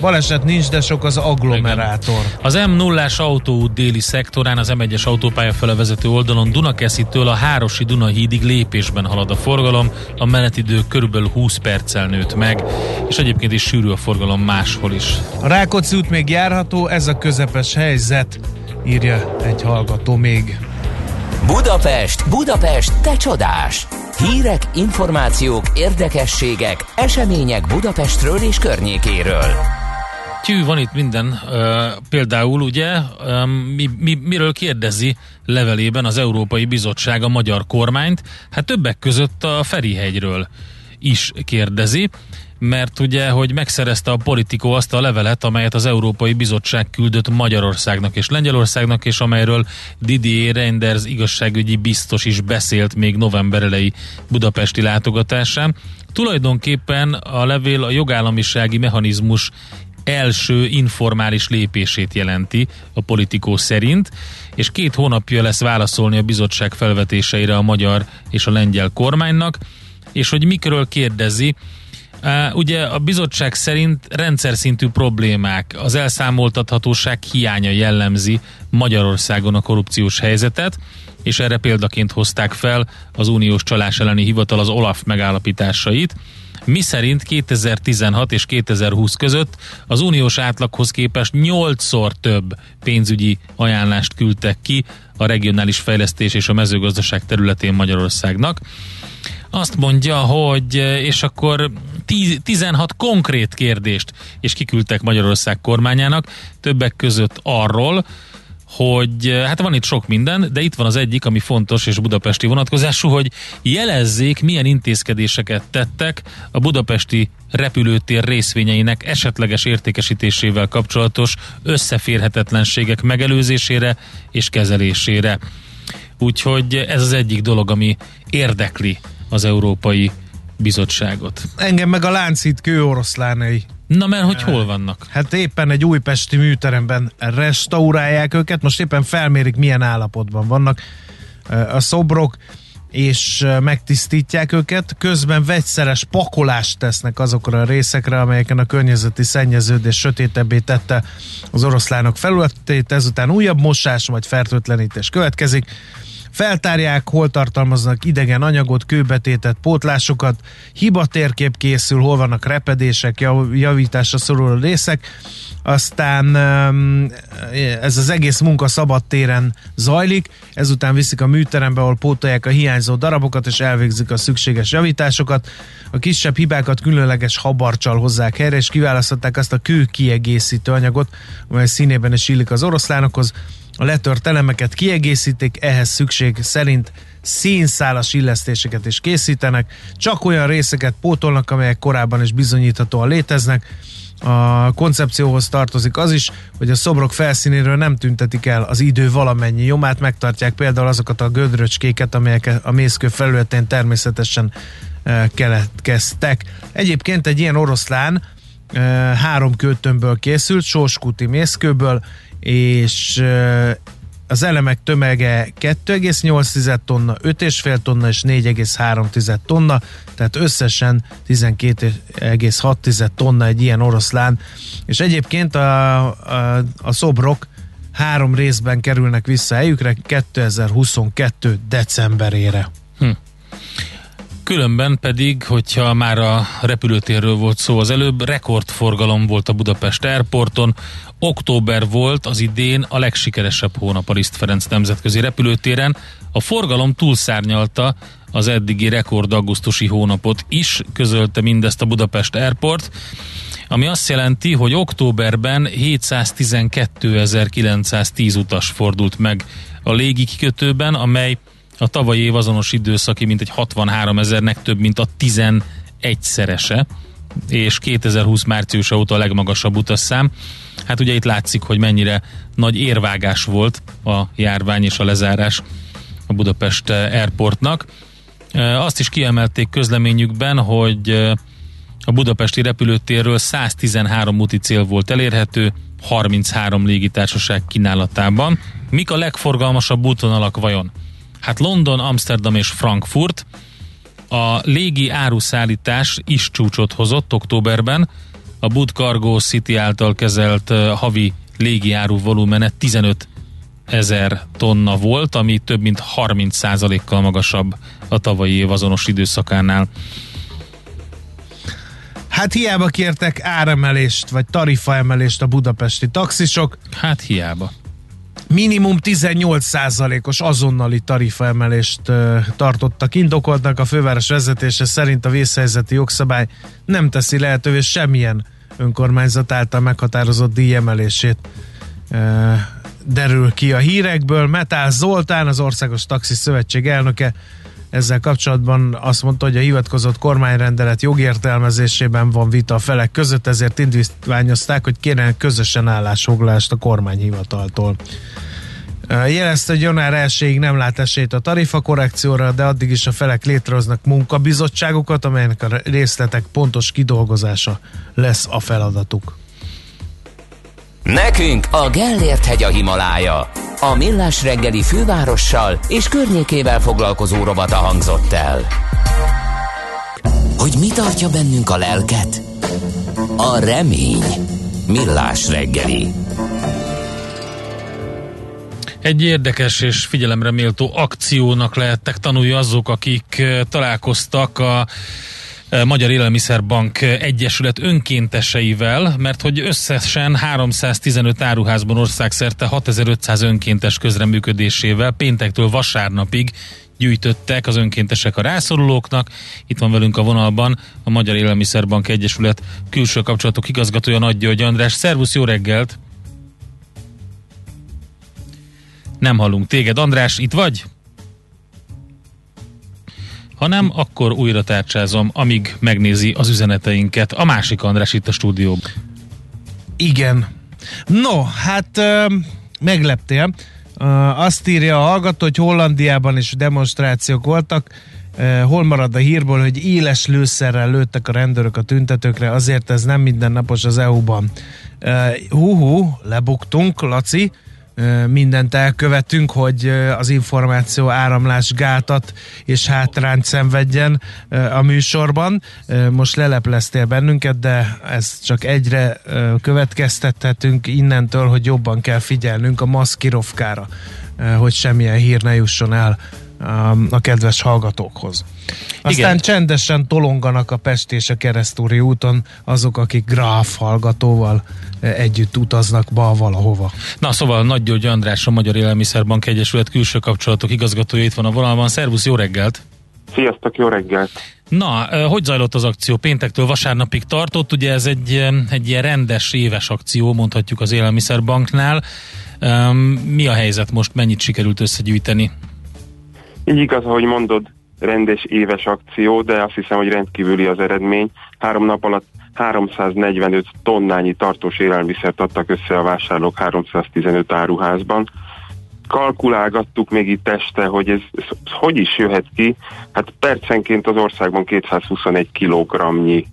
Baleset nincs, de sok az agglomerátor. Igen. Az M0-ás autóút déli szektorán, az M1-es autópálya fele vezető oldalon Dunakeszitől a Hárosi Dunahídig lépésben halad a forgalom, a menetidő körülbelül 20 perccel nőtt meg, és egyébként is sűrű a forgalom máshol is. A Rákóczi út még járható, ez a közepes helyzet, írja egy hallgató még. Budapest, Budapest, te csodás! Hírek, információk, érdekességek, események Budapestről és környékéről. Tű, van itt minden. Uh, például ugye, um, mi, mi, miről kérdezi levelében az Európai Bizottság a magyar kormányt? Hát többek között a Ferihegyről is kérdezi mert ugye, hogy megszerezte a politikó azt a levelet, amelyet az Európai Bizottság küldött Magyarországnak és Lengyelországnak, és amelyről Didier Reinders igazságügyi biztos is beszélt még november elejé budapesti látogatásán. Tulajdonképpen a levél a jogállamisági mechanizmus első informális lépését jelenti a politikó szerint, és két hónapja lesz válaszolni a bizottság felvetéseire a magyar és a lengyel kormánynak, és hogy mikről kérdezi, Ugye a bizottság szerint rendszer szintű problémák, az elszámoltathatóság hiánya jellemzi Magyarországon a korrupciós helyzetet, és erre példaként hozták fel az uniós csalás elleni hivatal az OLAF megállapításait, mi szerint 2016 és 2020 között az uniós átlaghoz képest 8-szor több pénzügyi ajánlást küldtek ki a regionális fejlesztés és a mezőgazdaság területén Magyarországnak. Azt mondja, hogy és akkor 16 konkrét kérdést és kiküldtek Magyarország kormányának, többek között arról, hogy hát van itt sok minden, de itt van az egyik, ami fontos és budapesti vonatkozású, hogy jelezzék, milyen intézkedéseket tettek a budapesti repülőtér részvényeinek esetleges értékesítésével kapcsolatos összeférhetetlenségek megelőzésére és kezelésére. Úgyhogy ez az egyik dolog, ami érdekli az Európai Bizottságot. Engem meg a láncít kőoroszlánai Na mert hogy hol vannak? Hát éppen egy újpesti műteremben restaurálják őket, most éppen felmérik milyen állapotban vannak a szobrok, és megtisztítják őket, közben vegyszeres pakolást tesznek azokra a részekre, amelyeken a környezeti szennyeződés sötétebbé tette az oroszlánok felületét, ezután újabb mosás vagy fertőtlenítés következik Feltárják, hol tartalmaznak idegen anyagot, kőbetétet, pótlásokat, hiba térkép készül, hol vannak repedések, javításra szoruló részek, aztán ez az egész munka szabad téren zajlik, ezután viszik a műterembe, ahol pótolják a hiányzó darabokat, és elvégzik a szükséges javításokat. A kisebb hibákat különleges habarcsal hozzák helyre, és kiválasztották azt a kő kiegészítő anyagot, amely színében is illik az oroszlánokhoz a letört elemeket kiegészítik, ehhez szükség szerint színszálas illesztéseket is készítenek, csak olyan részeket pótolnak, amelyek korábban is bizonyíthatóan léteznek. A koncepcióhoz tartozik az is, hogy a szobrok felszínéről nem tüntetik el az idő valamennyi nyomát, megtartják például azokat a gödröcskéket, amelyek a mészkő felületén természetesen e, keletkeztek. Egyébként egy ilyen oroszlán három kőtömből készült, sóskuti mészkőből, és az elemek tömege 2,8 tonna, 5,5 tonna és 4,3 tonna, tehát összesen 12,6 tonna egy ilyen oroszlán, és egyébként a, a, a szobrok három részben kerülnek vissza helyükre 2022. decemberére. Különben pedig, hogyha már a repülőtérről volt szó az előbb, rekordforgalom volt a Budapest Airporton. Október volt az idén a legsikeresebb hónap a Liszt Ferenc nemzetközi repülőtéren. A forgalom túlszárnyalta az eddigi rekord augusztusi hónapot is, közölte mindezt a Budapest Airport ami azt jelenti, hogy októberben 712.910 utas fordult meg a légi kikötőben, amely a tavalyi év azonos időszaki mintegy 63 ezernek több, mint a 11 szerese, és 2020 március óta a legmagasabb utasszám. Hát ugye itt látszik, hogy mennyire nagy érvágás volt a járvány és a lezárás a Budapest Airportnak. Azt is kiemelték közleményükben, hogy a budapesti repülőtérről 113 úti cél volt elérhető, 33 légitársaság kínálatában. Mik a legforgalmasabb útvonalak vajon? Hát London, Amsterdam és Frankfurt. A légi áruszállítás is csúcsot hozott októberben. A Bud Cargo City által kezelt havi légi áru volumene 15 ezer tonna volt, ami több mint 30 kal magasabb a tavalyi év azonos időszakánál. Hát hiába kértek áremelést, vagy tarifaemelést a budapesti taxisok. Hát hiába. Minimum 18%-os azonnali tarifaemelést tartottak indokoltnak. A főváros vezetése szerint a vészhelyzeti jogszabály nem teszi lehetővé semmilyen önkormányzat által meghatározott díjemelését derül ki a hírekből. Metál Zoltán, az Országos Taxi Szövetség elnöke ezzel kapcsolatban azt mondta, hogy a hivatkozott kormányrendelet jogértelmezésében van vita a felek között, ezért indítványozták, hogy kérjenek közösen állásfoglalást a kormányhivataltól. Jelezte, hogy január 1 nem lát esélyt a tarifa korrekcióra, de addig is a felek létrehoznak munkabizottságokat, amelynek a részletek pontos kidolgozása lesz a feladatuk. Nekünk a Gellért hegy a Himalája. A Millás reggeli fővárossal és környékével foglalkozó rovata hangzott el. Hogy mi tartja bennünk a lelket? A remény. Millás reggeli. Egy érdekes és figyelemre méltó akciónak lehettek tanulni azok, akik eh, találkoztak a Magyar Élelmiszerbank Egyesület önkénteseivel, mert hogy összesen 315 áruházban országszerte 6500 önkéntes közreműködésével péntektől vasárnapig gyűjtöttek az önkéntesek a rászorulóknak. Itt van velünk a vonalban a Magyar Élelmiszerbank Egyesület külső kapcsolatok igazgatója Nagy György András. Szervusz, jó reggelt! Nem hallunk téged. András, itt vagy? Ha nem, akkor újra tárcsázom, amíg megnézi az üzeneteinket. A másik András itt a stúdióban. Igen. No, hát megleptél. Azt írja a hallgató, hogy Hollandiában is demonstrációk voltak. Hol marad a hírből, hogy éles lőszerrel lőttek a rendőrök a tüntetőkre, azért ez nem mindennapos az EU-ban. Uh, hú, lebuktunk, Laci mindent elkövetünk, hogy az információ áramlás gátat és hátrányt szenvedjen a műsorban. Most lelepleztél bennünket, de ezt csak egyre következtethetünk innentől, hogy jobban kell figyelnünk a maszkirovkára, hogy semmilyen hír ne jusson el a kedves hallgatókhoz. Aztán Igen. csendesen tolonganak a Pest és a Keresztúri úton azok, akik Gráf hallgatóval együtt utaznak ba valahova. Na szóval Nagy György András, a Magyar Élelmiszerbank Egyesület külső kapcsolatok igazgatója itt van a vonalban. Szervusz, jó reggelt! Sziasztok, jó reggelt! Na, hogy zajlott az akció? Péntektől vasárnapig tartott, ugye ez egy, egy ilyen rendes éves akció, mondhatjuk az Élelmiszerbanknál. Mi a helyzet most, mennyit sikerült összegyűjteni? Így igaz, ahogy mondod, rendes éves akció, de azt hiszem, hogy rendkívüli az eredmény. Három nap alatt 345 tonnányi tartós élelmiszert adtak össze a vásárlók 315 áruházban. Kalkulálgattuk még itt este, hogy ez, ez, ez hogy is jöhet ki. Hát percenként az országban 221 kilogramnyi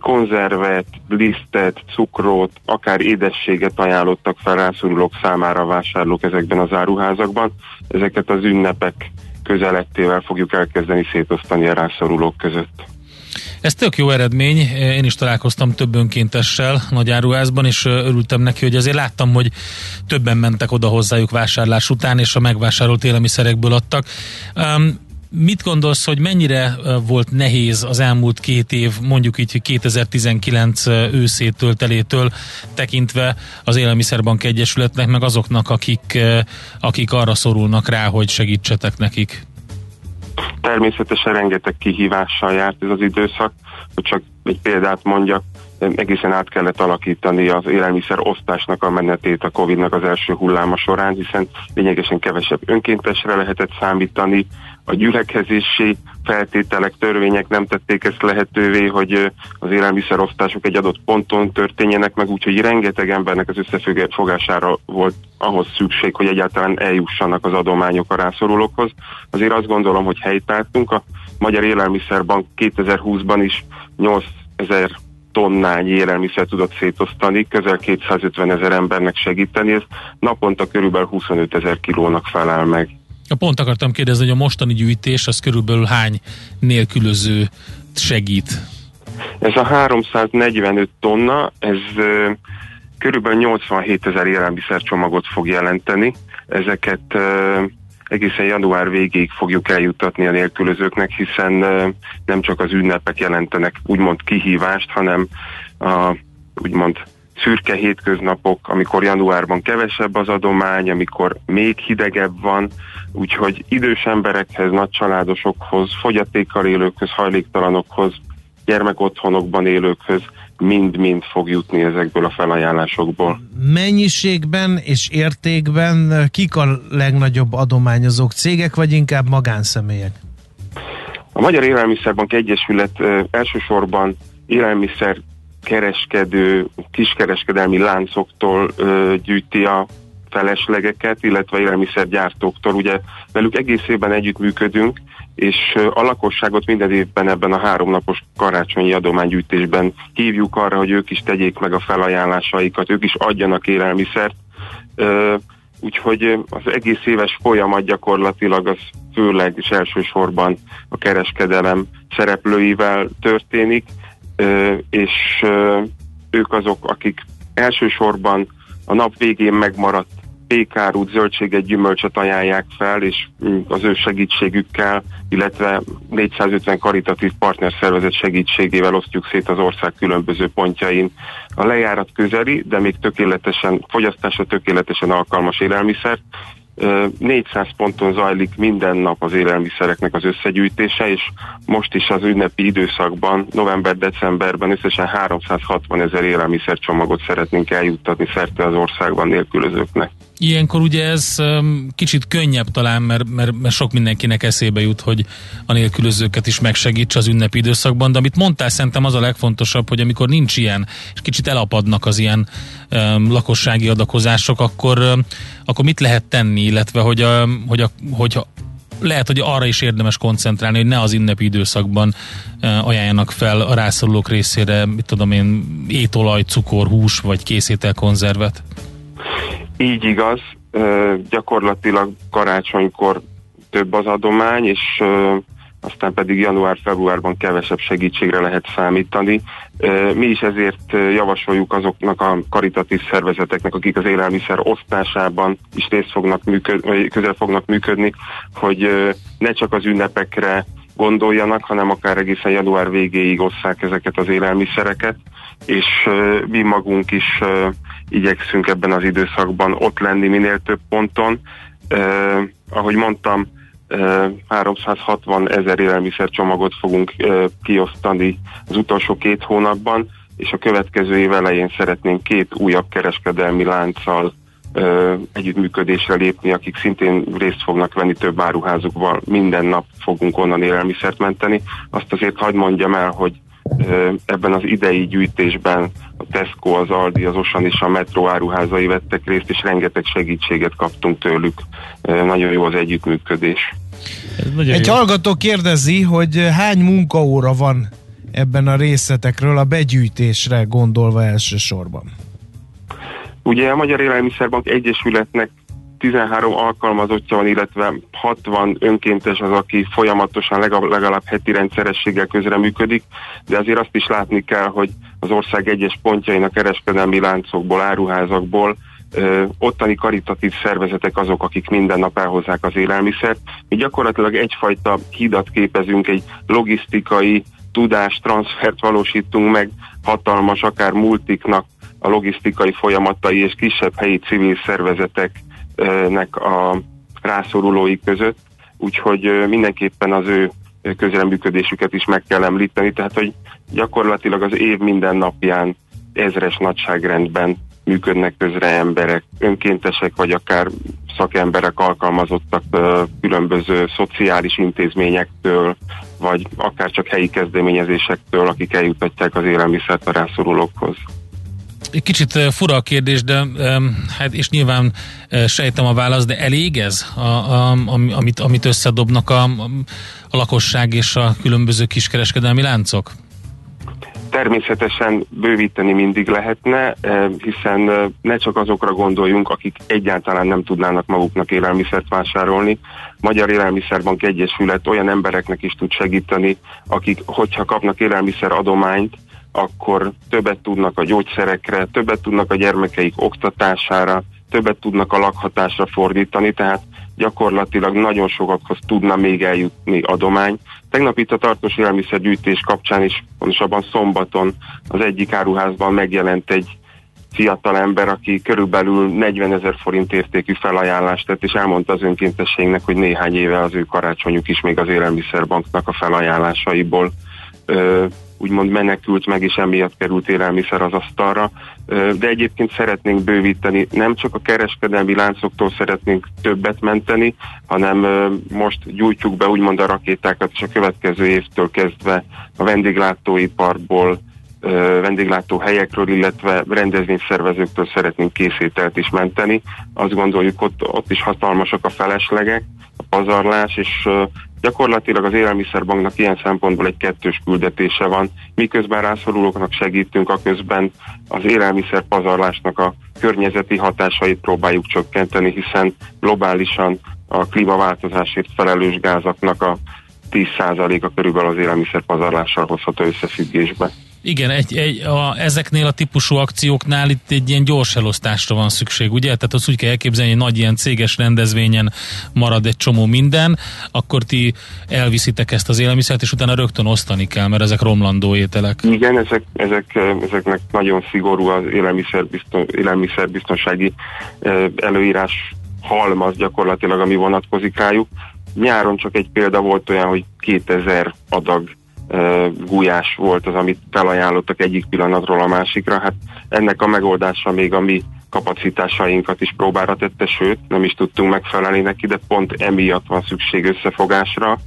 konzervet, lisztet, cukrot, akár édességet ajánlottak fel rászorulók számára a vásárlók ezekben az áruházakban. Ezeket az ünnepek közelettével fogjuk elkezdeni szétosztani a rászorulók között. Ez tök jó eredmény, én is találkoztam több önkéntessel nagy áruházban, és örültem neki, hogy azért láttam, hogy többen mentek oda hozzájuk vásárlás után, és a megvásárolt élelmiszerekből adtak. Mit gondolsz, hogy mennyire volt nehéz az elmúlt két év, mondjuk így 2019 őszétől, telétől tekintve az Élelmiszerbank Egyesületnek, meg azoknak, akik, akik arra szorulnak rá, hogy segítsetek nekik? Természetesen rengeteg kihívással járt ez az időszak, hogy csak egy példát mondjak, egészen át kellett alakítani az élelmiszer osztásnak a menetét a Covid-nak az első hulláma során, hiszen lényegesen kevesebb önkéntesre lehetett számítani, a gyülekezési feltételek, törvények nem tették ezt lehetővé, hogy az élelmiszerosztások egy adott ponton történjenek meg, úgyhogy rengeteg embernek az összefogására volt ahhoz szükség, hogy egyáltalán eljussanak az adományok a rászorulókhoz. Azért azt gondolom, hogy helytáltunk. A Magyar Élelmiszerbank 2020-ban is 8000 tonnányi élelmiszer tudott szétosztani, közel 250 ezer embernek segíteni, ez naponta körülbelül 25 ezer kilónak felel meg. Pont akartam kérdezni, hogy a mostani gyűjtés az körülbelül hány nélkülöző segít? Ez a 345 tonna, ez körülbelül 87 ezer élelmiszercsomagot fog jelenteni. Ezeket egészen január végéig fogjuk eljutatni a nélkülözőknek, hiszen nem csak az ünnepek jelentenek úgymond kihívást, hanem a úgymond szürke hétköznapok, amikor januárban kevesebb az adomány, amikor még hidegebb van, úgyhogy idős emberekhez, nagy családosokhoz, fogyatékkal élőkhöz, hajléktalanokhoz, gyermekotthonokban élőkhöz mind-mind fog jutni ezekből a felajánlásokból. Mennyiségben és értékben kik a legnagyobb adományozók? Cégek vagy inkább magánszemélyek? A Magyar Élelmiszerbank Egyesület elsősorban élelmiszer kereskedő, kiskereskedelmi láncoktól gyűjti a feleslegeket, illetve élelmiszergyártóktól. Ugye velük egész évben együttműködünk, és a lakosságot minden évben ebben a háromnapos karácsonyi adománygyűjtésben hívjuk arra, hogy ők is tegyék meg a felajánlásaikat, ők is adjanak élelmiszert. Úgyhogy az egész éves folyamat gyakorlatilag az főleg és elsősorban a kereskedelem szereplőivel történik, és ők azok, akik elsősorban a nap végén megmaradt pékárút, zöldséget, gyümölcsöt ajánlják fel, és mm, az ő segítségükkel, illetve 450 karitatív partnerszervezet segítségével osztjuk szét az ország különböző pontjain a lejárat közeli, de még tökéletesen, fogyasztásra tökéletesen alkalmas élelmiszert, 400 ponton zajlik minden nap az élelmiszereknek az összegyűjtése, és most is az ünnepi időszakban, november-decemberben összesen 360 ezer élelmiszercsomagot szeretnénk eljuttatni szerte az országban nélkülözőknek. Ilyenkor ugye ez kicsit könnyebb talán, mert, mert, mert sok mindenkinek eszébe jut, hogy a nélkülözőket is megsegíts az ünnepi időszakban, de amit mondtál, szerintem az a legfontosabb, hogy amikor nincs ilyen, és kicsit elapadnak az ilyen um, lakossági adakozások, akkor, um, akkor mit lehet tenni, illetve hogy, a, hogy, a, hogy lehet, hogy arra is érdemes koncentrálni, hogy ne az ünnepi időszakban ajánljanak fel a rászorulók részére, mit tudom én, étolaj, cukor, hús vagy készételkonzervet. Így igaz, gyakorlatilag karácsonykor több az adomány, és aztán pedig január-februárban kevesebb segítségre lehet számítani. Mi is ezért javasoljuk azoknak a karitatív szervezeteknek, akik az élelmiszer osztásában is részt fognak működni, közel fognak működni, hogy ne csak az ünnepekre gondoljanak, hanem akár egészen január végéig osszák ezeket az élelmiszereket, és mi magunk is igyekszünk ebben az időszakban ott lenni minél több ponton. Eh, ahogy mondtam, eh, 360 ezer élelmiszer csomagot fogunk eh, kiosztani az utolsó két hónapban, és a következő év elején szeretnénk két újabb kereskedelmi lánccal együttműködésre lépni, akik szintén részt fognak venni több áruházukban. Minden nap fogunk onnan élelmiszert menteni. Azt azért hagyd mondjam el, hogy ebben az idei gyűjtésben a Tesco, az Aldi, az Osan és a Metro áruházai vettek részt, és rengeteg segítséget kaptunk tőlük. Nagyon jó az együttműködés. Egy jó. hallgató kérdezi, hogy hány munkaóra van ebben a részletekről a begyűjtésre gondolva elsősorban? Ugye a Magyar Élelmiszerbank Egyesületnek 13 alkalmazottja van, illetve 60 önkéntes az, aki folyamatosan legalább, legalább heti rendszerességgel közreműködik, de azért azt is látni kell, hogy az ország egyes pontjain a kereskedelmi láncokból, áruházakból ö, ottani karitatív szervezetek azok, akik minden nap elhozzák az élelmiszert. Mi gyakorlatilag egyfajta hidat képezünk, egy logisztikai tudás transfert valósítunk meg hatalmas, akár multiknak a logisztikai folyamatai és kisebb helyi civil szervezetek nek a rászorulói között, úgyhogy mindenképpen az ő közreműködésüket is meg kell említeni, tehát hogy gyakorlatilag az év minden napján ezres nagyságrendben működnek közre emberek, önkéntesek, vagy akár szakemberek alkalmazottak különböző szociális intézményektől, vagy akár csak helyi kezdeményezésektől, akik eljutatják az élelmiszert a rászorulókhoz kicsit fura a kérdés, de hát és nyilván sejtem a választ, de elég ez, a, a, amit, amit összedobnak a, a lakosság és a különböző kiskereskedelmi láncok? Természetesen bővíteni mindig lehetne, hiszen ne csak azokra gondoljunk, akik egyáltalán nem tudnának maguknak élelmiszert vásárolni. Magyar Élelmiszerbank Egyesület olyan embereknek is tud segíteni, akik, hogyha kapnak élelmiszer adományt, akkor többet tudnak a gyógyszerekre, többet tudnak a gyermekeik oktatására, többet tudnak a lakhatásra fordítani, tehát gyakorlatilag nagyon sokakhoz tudna még eljutni adomány. Tegnap itt a tartós élelmiszergyűjtés kapcsán is, pontosabban szombaton az egyik áruházban megjelent egy fiatal ember, aki körülbelül 40 ezer forint értékű felajánlást tett, és elmondta az önkéntességnek, hogy néhány éve az ő karácsonyuk is még az élelmiszerbanknak a felajánlásaiból úgymond menekült meg, és emiatt került élelmiszer az asztalra. De egyébként szeretnénk bővíteni, nem csak a kereskedelmi láncoktól szeretnénk többet menteni, hanem most gyújtjuk be úgymond a rakétákat, és a következő évtől kezdve a vendéglátóiparból, vendéglátó helyekről, illetve rendezvényszervezőktől szeretnénk készételt is menteni. Azt gondoljuk, ott, ott is hatalmasak a feleslegek, a pazarlás, és Gyakorlatilag az élelmiszerbanknak ilyen szempontból egy kettős küldetése van. Miközben rászorulóknak segítünk, a közben az élelmiszer pazarlásnak a környezeti hatásait próbáljuk csökkenteni, hiszen globálisan a klímaváltozásért felelős gázaknak a 10%-a körülbelül az élelmiszer pazarlással hozható összefüggésbe. Igen, egy, egy, a, ezeknél a típusú akcióknál itt egy ilyen gyors elosztásra van szükség, ugye? Tehát azt úgy kell elképzelni, hogy nagy ilyen céges rendezvényen marad egy csomó minden, akkor ti elviszitek ezt az élelmiszert, és utána rögtön osztani kell, mert ezek romlandó ételek. Igen, ezek, ezek, ezeknek nagyon szigorú az élelmiszerbizton, élelmiszerbiztonsági előírás halmaz gyakorlatilag, ami vonatkozik rájuk. Nyáron csak egy példa volt olyan, hogy 2000 adag gulyás volt az, amit felajánlottak egyik pillanatról a másikra. Hát ennek a megoldása még a mi kapacitásainkat is próbára tette, sőt, nem is tudtunk megfelelni neki, de pont emiatt van szükség összefogásra,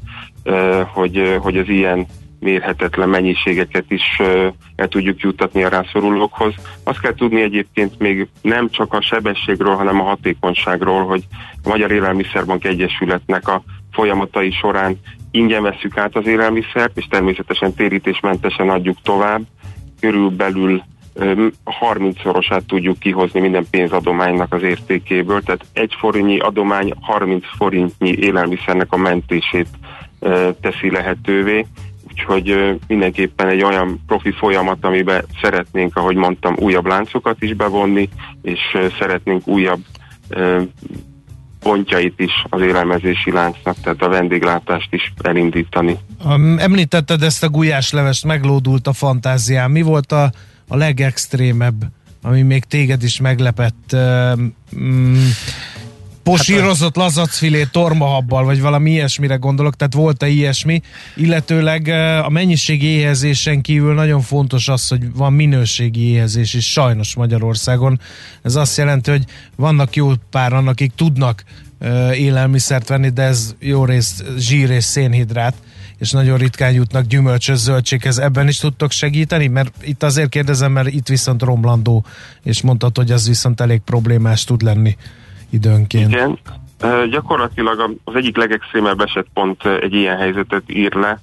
hogy, hogy az ilyen mérhetetlen mennyiségeket is el tudjuk juttatni a rászorulókhoz. Azt kell tudni egyébként még nem csak a sebességről, hanem a hatékonyságról, hogy a Magyar Élelmiszerbank Egyesületnek a folyamatai során ingyen veszük át az élelmiszert, és természetesen térítésmentesen adjuk tovább. Körülbelül 30-szorosát tudjuk kihozni minden pénzadománynak az értékéből, tehát egy forintnyi adomány 30 forintnyi élelmiszernek a mentését teszi lehetővé, úgyhogy mindenképpen egy olyan profi folyamat, amiben szeretnénk, ahogy mondtam, újabb láncokat is bevonni, és szeretnénk újabb pontjait is az élelmezési láncnak, tehát a vendéglátást is elindítani. Említetted ezt a gulyáslevest, meglódult a fantáziám. Mi volt a, a legextrémebb, ami még téged is meglepett? Mm, posírozott hát lazacfilé tormahabbal, vagy valami ilyesmire gondolok, tehát volt-e ilyesmi, illetőleg a mennyiségi éhezésen kívül nagyon fontos az, hogy van minőségi éhezés is sajnos Magyarországon. Ez azt jelenti, hogy vannak jó páran, akik tudnak élelmiszert venni, de ez jó rész zsír és szénhidrát, és nagyon ritkán jutnak gyümölcsös zöldséghez. Ebben is tudtok segíteni? Mert itt azért kérdezem, mert itt viszont romlandó, és mondtad, hogy az viszont elég problémás tud lenni időnként. Igen, gyakorlatilag az egyik legextrémebb eset pont egy ilyen helyzetet ír le.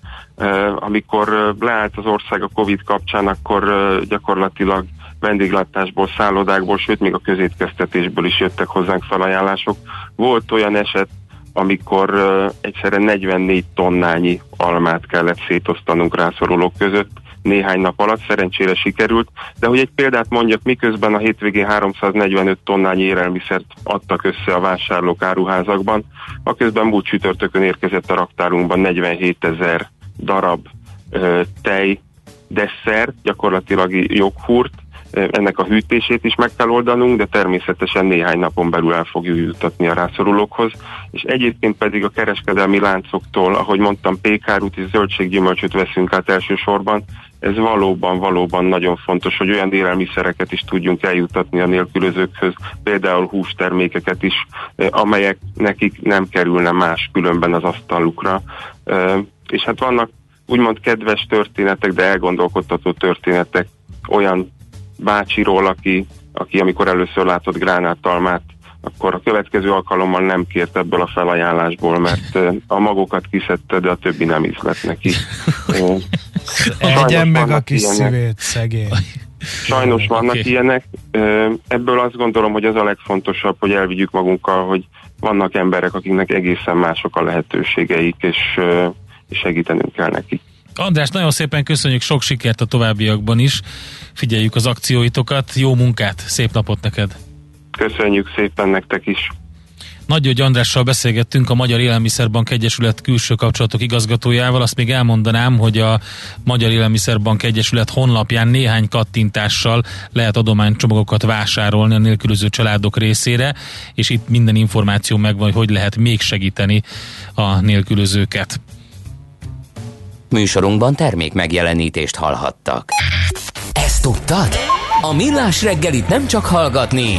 Amikor leállt az ország a Covid kapcsán, akkor gyakorlatilag vendéglátásból, szállodákból, sőt még a közétkeztetésből is jöttek hozzánk felajánlások. Volt olyan eset, amikor egyszerre 44 tonnányi almát kellett szétosztanunk rászorulók között, néhány nap alatt, szerencsére sikerült, de hogy egy példát mondjak, miközben a hétvégén 345 tonnányi élelmiszert adtak össze a vásárlók áruházakban, a közben múlt csütörtökön érkezett a raktárunkban 47 ezer darab ö, tej, desszert, gyakorlatilag joghurt, ennek a hűtését is meg kell oldanunk, de természetesen néhány napon belül el fogjuk jutatni a rászorulókhoz. És egyébként pedig a kereskedelmi láncoktól, ahogy mondtam, pékárút és zöldséggyümölcsöt veszünk át elsősorban, ez valóban, valóban nagyon fontos, hogy olyan élelmiszereket is tudjunk eljutatni a nélkülözőkhöz, például hústermékeket is, amelyek nekik nem kerülne más különben az asztalukra. És hát vannak úgymond kedves történetek, de elgondolkodtató történetek olyan bácsiról, aki, aki amikor először látott gránátalmát, akkor a következő alkalommal nem kért ebből a felajánlásból, mert a magokat kiszedte, de a többi nem ízlett neki. Egyen meg a kis ilyenek. szívét, szegény. Sajnos vannak okay. ilyenek. Ebből azt gondolom, hogy az a legfontosabb, hogy elvigyük magunkkal, hogy vannak emberek, akiknek egészen mások a lehetőségeik, és, és segítenünk kell nekik. András, nagyon szépen köszönjük, sok sikert a továbbiakban is. Figyeljük az akcióitokat, jó munkát, szép napot neked! Köszönjük szépen nektek is! Nagy György Andrással beszélgettünk a Magyar Élelmiszerbank Egyesület külső kapcsolatok igazgatójával. Azt még elmondanám, hogy a Magyar Élelmiszerbank Egyesület honlapján néhány kattintással lehet adománycsomagokat vásárolni a nélkülöző családok részére, és itt minden információ megvan, hogy hogy lehet még segíteni a nélkülözőket. Műsorunkban termék megjelenítést hallhattak. Ezt tudtad? A Millás reggelit nem csak hallgatni,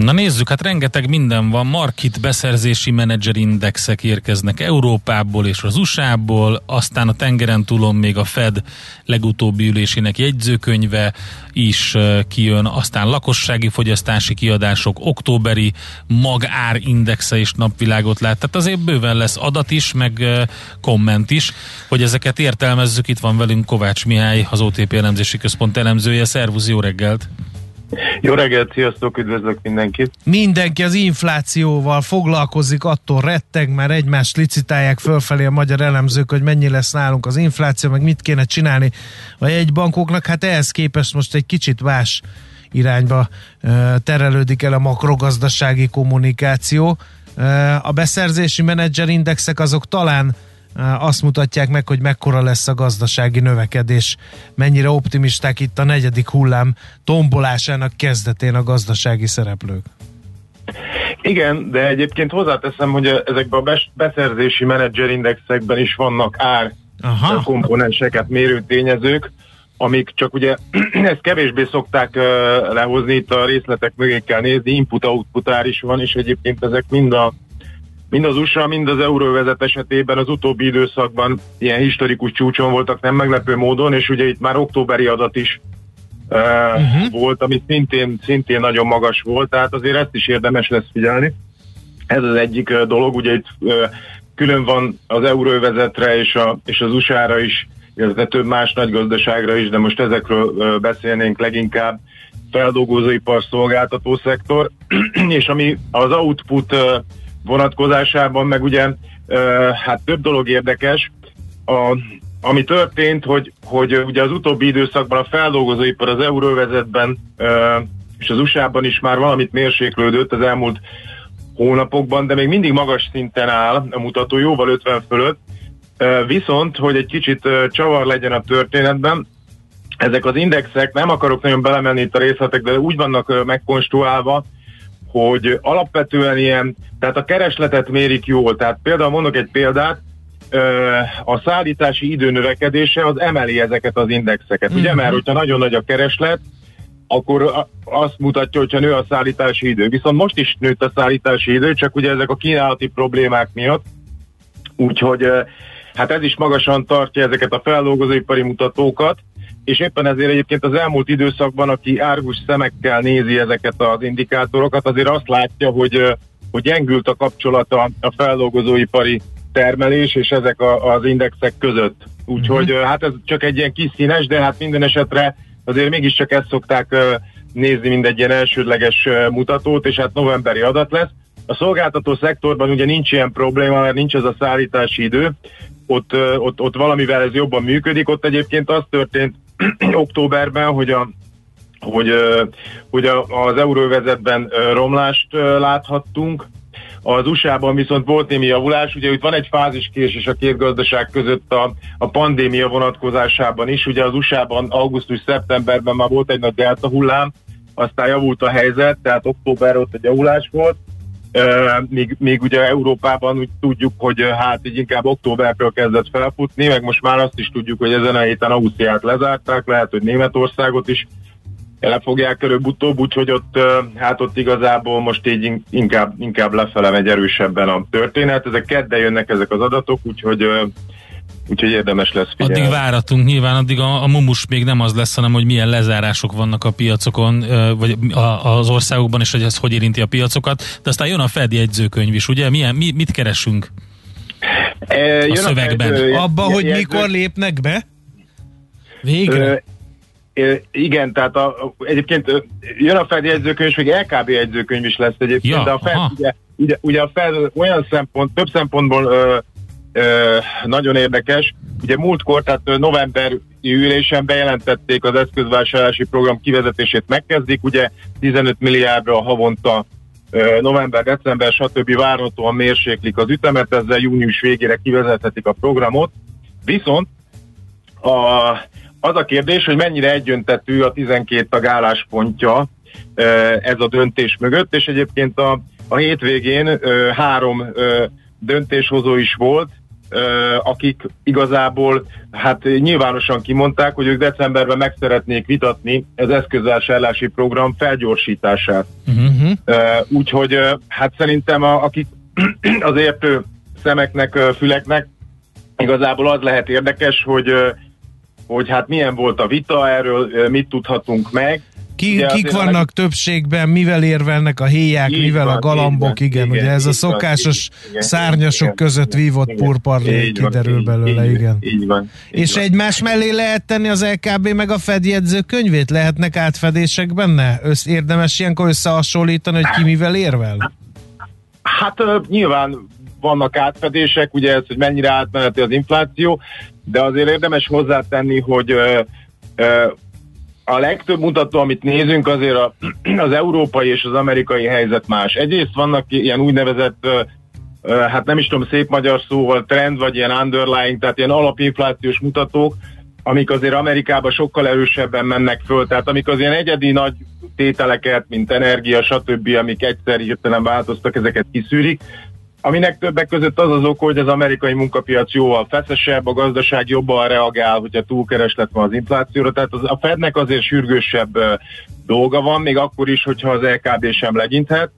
Na nézzük, hát rengeteg minden van. Markit beszerzési menedzserindexek érkeznek Európából és az USA-ból, aztán a tengeren túlon még a Fed legutóbbi ülésének jegyzőkönyve is kijön, aztán lakossági fogyasztási kiadások, októberi magárindexe is napvilágot lát. Tehát azért bőven lesz adat is, meg komment is, hogy ezeket értelmezzük. Itt van velünk Kovács Mihály, az OTP elemzési központ elemzője. Szervusz, jó reggelt! Jó reggelt, sziasztok, üdvözlök mindenkit! Mindenki az inflációval foglalkozik, attól retteg, mert egymást licitálják fölfelé a magyar elemzők, hogy mennyi lesz nálunk az infláció, meg mit kéne csinálni a jegybankoknak. Hát ehhez képest most egy kicsit más irányba terelődik el a makrogazdasági kommunikáció. A beszerzési menedzserindexek azok talán azt mutatják meg, hogy mekkora lesz a gazdasági növekedés, mennyire optimisták itt a negyedik hullám tombolásának kezdetén a gazdasági szereplők. Igen, de egyébként hozzáteszem, hogy ezekben a beszerzési menedzserindexekben is vannak ár Aha. komponenseket mérő tényezők, amik csak ugye ezt kevésbé szokták uh, lehozni, itt a részletek mögé kell nézni, input-output ár is van, és egyébként ezek mind a mind az USA, mind az euróvezet esetében az utóbbi időszakban ilyen historikus csúcson voltak nem meglepő módon, és ugye itt már októberi adat is uh, uh-huh. volt, ami szintén, szintén nagyon magas volt, tehát azért ezt is érdemes lesz figyelni. Ez az egyik uh, dolog, ugye itt uh, külön van az euróvezetre és, a, és az USA-ra is, illetve több más nagy gazdaságra is, de most ezekről uh, beszélnénk leginkább feldolgozóipar szolgáltató szektor, és ami az output uh, vonatkozásában meg ugye hát több dolog érdekes. A, ami történt, hogy, hogy ugye az utóbbi időszakban a feldolgozóipar az euróvezetben és az USA-ban is már valamit mérséklődött az elmúlt hónapokban, de még mindig magas szinten áll a mutató, jóval 50 fölött. Viszont, hogy egy kicsit csavar legyen a történetben, ezek az indexek, nem akarok nagyon belemenni itt a részletek, de úgy vannak megkonstruálva, hogy alapvetően ilyen, tehát a keresletet mérik jól. Tehát például mondok egy példát, a szállítási idő növekedése az emeli ezeket az indexeket. Mm-hmm. Ugye, mert hogyha nagyon nagy a kereslet, akkor azt mutatja, hogyha nő a szállítási idő. Viszont most is nőtt a szállítási idő, csak ugye ezek a kínálati problémák miatt. Úgyhogy hát ez is magasan tartja ezeket a feldolgozóipari mutatókat, és éppen ezért egyébként az elmúlt időszakban, aki árgus szemekkel nézi ezeket az indikátorokat, azért azt látja, hogy, hogy gyengült a kapcsolata a feldolgozóipari termelés és ezek a, az indexek között. Úgyhogy uh-huh. hát ez csak egy ilyen kis színes, de hát minden esetre azért mégiscsak ezt szokták nézni, mint egy ilyen elsődleges mutatót, és hát novemberi adat lesz. A szolgáltató szektorban ugye nincs ilyen probléma, mert nincs ez a szállítási idő, ott, ott, ott valamivel ez jobban működik, ott egyébként az történt októberben, hogy a hogy, hogy az euróvezetben romlást láthattunk, az USA-ban viszont volt némi javulás, ugye itt van egy fáziskésés a két gazdaság között a, a pandémia vonatkozásában is, ugye az USA-ban augusztus-szeptemberben már volt egy nagy delta hullám, aztán javult a helyzet, tehát október ott egy javulás volt, még, még ugye Európában úgy tudjuk, hogy hát így inkább októbertől kezdett felfutni, meg most már azt is tudjuk, hogy ezen a héten Ausztriát lezárták, lehet, hogy Németországot is le fogják előbb-utóbb, úgyhogy ott, hát ott igazából most így inkább, inkább lefele megy erősebben a történet. Ezek kedde jönnek ezek az adatok, úgyhogy Úgyhogy érdemes lesz figyelni. Addig váratunk, nyilván addig a, a mumus még nem az lesz, hanem hogy milyen lezárások vannak a piacokon, vagy az országokban, és hogy ez hogy érinti a piacokat. De aztán jön a Fed jegyzőkönyv is, ugye? Milyen, mi, mit keresünk e, a szövegben? A Fed, Abba, hogy jegyző... mikor lépnek be? Végre? Igen, tehát a, egyébként jön a Fed jegyzőkönyv, és még LKB jegyzőkönyv is lesz egyébként, ja, de a Fed, ugye, ugye, ugye a Fed olyan szempont, több szempontból ö, nagyon érdekes. Ugye múltkor, tehát november ülésen bejelentették az eszközvásárlási program kivezetését megkezdik, ugye 15 milliárdra havonta november, december, stb. várhatóan mérséklik az ütemet, ezzel június végére kivezethetik a programot. Viszont a, az a kérdés, hogy mennyire egyöntetű a 12 tag álláspontja ez a döntés mögött, és egyébként a, a hétvégén három döntéshozó is volt, akik igazából hát nyilvánosan kimondták, hogy ők decemberben meg szeretnék vitatni az eszközvásárlási program felgyorsítását. Uh-huh. Úgyhogy hát szerintem a, akik az értő szemeknek, füleknek igazából az lehet érdekes, hogy hogy hát milyen volt a vita, erről mit tudhatunk meg, ki, ugye kik vannak leg... többségben, mivel érvelnek a héják, így mivel van, a galambok, igen, igen, ugye ez a szokásos van, szárnyasok igen, között vívott purparlé kiderül belőle, így, igen. Így van. Így És van. egymás mellé lehet tenni az LKB meg a Fed jegyzőkönyvét? Lehetnek átfedések benne? Össz, érdemes ilyenkor összehasonlítani, hogy ki mivel érvel? Hát nyilván vannak átfedések, ugye ez, hogy mennyire átmeneti az infláció, de azért érdemes hozzátenni, hogy a legtöbb mutató, amit nézünk, azért a, az európai és az amerikai helyzet más. Egyrészt vannak ilyen úgynevezett, hát nem is tudom, szép magyar szóval trend, vagy ilyen underlying, tehát ilyen alapinflációs mutatók, amik azért Amerikában sokkal erősebben mennek föl, tehát amik az ilyen egyedi nagy tételeket, mint energia, stb., amik egyszer hirtelen változtak, ezeket kiszűrik, Aminek többek között az az ok, hogy az amerikai munkapiac jóval feszesebb, a gazdaság jobban reagál, hogyha túlkereslet van az inflációra, tehát az, a Fednek azért sürgősebb dolga van, még akkor is, hogyha az LKB sem legyinthet,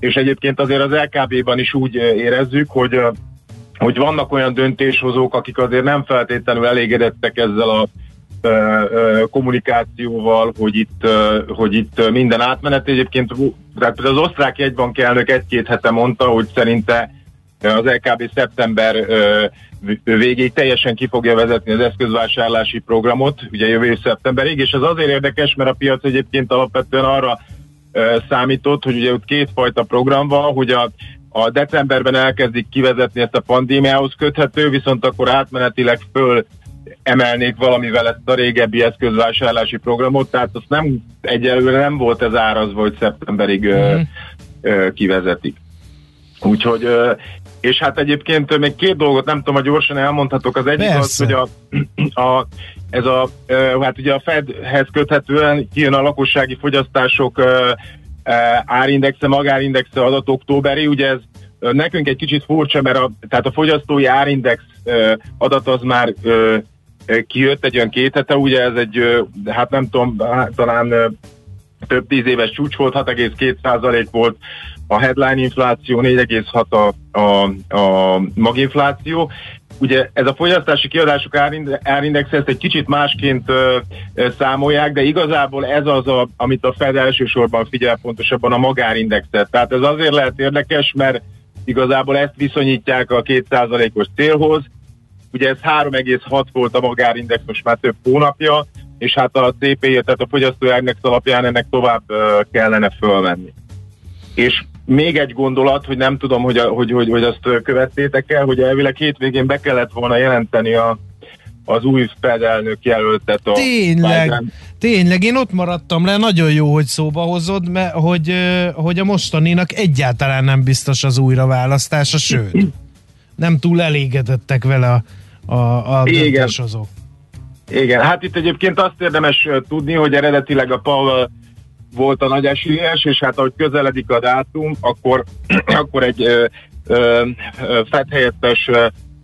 és egyébként azért az LKB-ban is úgy érezzük, hogy hogy vannak olyan döntéshozók, akik azért nem feltétlenül elégedettek ezzel a kommunikációval, hogy itt, hogy itt minden átmenet. Egyébként az osztrák jegybank elnök egy-két hete mondta, hogy szerinte az LKB szeptember végéig teljesen ki fogja vezetni az eszközvásárlási programot, ugye jövő szeptemberig, és ez azért érdekes, mert a piac egyébként alapvetően arra számított, hogy ugye ott kétfajta program van, hogy a, a decemberben elkezdik kivezetni ezt a pandémiához köthető, viszont akkor átmenetileg föl emelnék valamivel ezt a régebbi eszközvásárlási programot, tehát azt nem, egyelőre nem volt ez árazva, hogy szeptemberig mm. ö, kivezetik. Úgyhogy, ö, és hát egyébként még két dolgot nem tudom, hogy gyorsan elmondhatok. Az egyik Persze. az, hogy a, a, ez a, ö, hát ugye a Fedhez köthetően kijön a lakossági fogyasztások ö, árindexe, magárindexe adat októberi, ugye ez nekünk egy kicsit furcsa, mert a, tehát a fogyasztói árindex adat az már kijött egy olyan két hete, ugye ez egy, hát nem tudom, hát talán több tíz éves csúcs volt, 6,2% volt a headline infláció, 4,6 a, a, a maginfláció. Ugye ez a fogyasztási kiadások árindex ezt egy kicsit másként ö, ö, számolják, de igazából ez az, a, amit a Fed elsősorban figyel pontosabban a magárindexet. Tehát ez azért lehet érdekes, mert igazából ezt viszonyítják a 2%-os célhoz, Ugye ez 3,6 volt a magárindex most már több hónapja, és hát a CPI, tehát a fogyasztóindex alapján ennek tovább kellene fölmenni. És még egy gondolat, hogy nem tudom, hogy, hogy, hogy, hogy azt követtétek el, hogy elvileg hétvégén be kellett volna jelenteni a, az új Fed elnök jelöltet. A tényleg, Biden. tényleg, én ott maradtam le, nagyon jó, hogy szóba hozod, mert hogy, hogy a mostaninak egyáltalán nem biztos az újraválasztása, sőt, nem túl elégedettek vele a a, a döntéshozók. Igen, hát itt egyébként azt érdemes tudni, hogy eredetileg a Paul volt a nagy esélyes, és hát ahogy közeledik a dátum, akkor, akkor egy ö, ö, fedhelyettes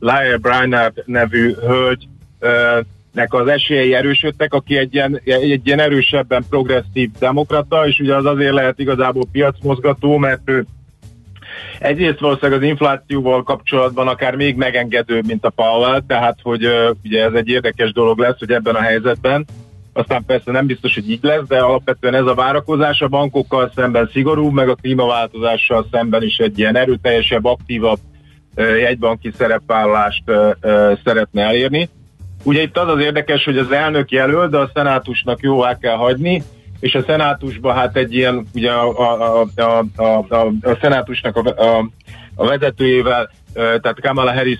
Lyle Brainerd nevű hölgy ö, nek az esélyei erősödtek, aki egy ilyen, egy ilyen erősebben progresszív demokrata, és ugye az azért lehet igazából piacmozgató, mert ő Egyrészt valószínűleg az inflációval kapcsolatban akár még megengedőbb, mint a Powell, tehát hogy ugye ez egy érdekes dolog lesz, hogy ebben a helyzetben aztán persze nem biztos, hogy így lesz, de alapvetően ez a várakozás a bankokkal szemben szigorú, meg a klímaváltozással szemben is egy ilyen erőteljesebb, aktívabb jegybanki szerepvállalást uh, szeretne elérni. ugye itt az az érdekes, hogy az elnök jelöl, de a szenátusnak jóvá kell hagyni, és a szenátusban hát egy ilyen, ugye a, a, a, a, a, a szenátusnak a, a, a vezetőjével, tehát Kamala harris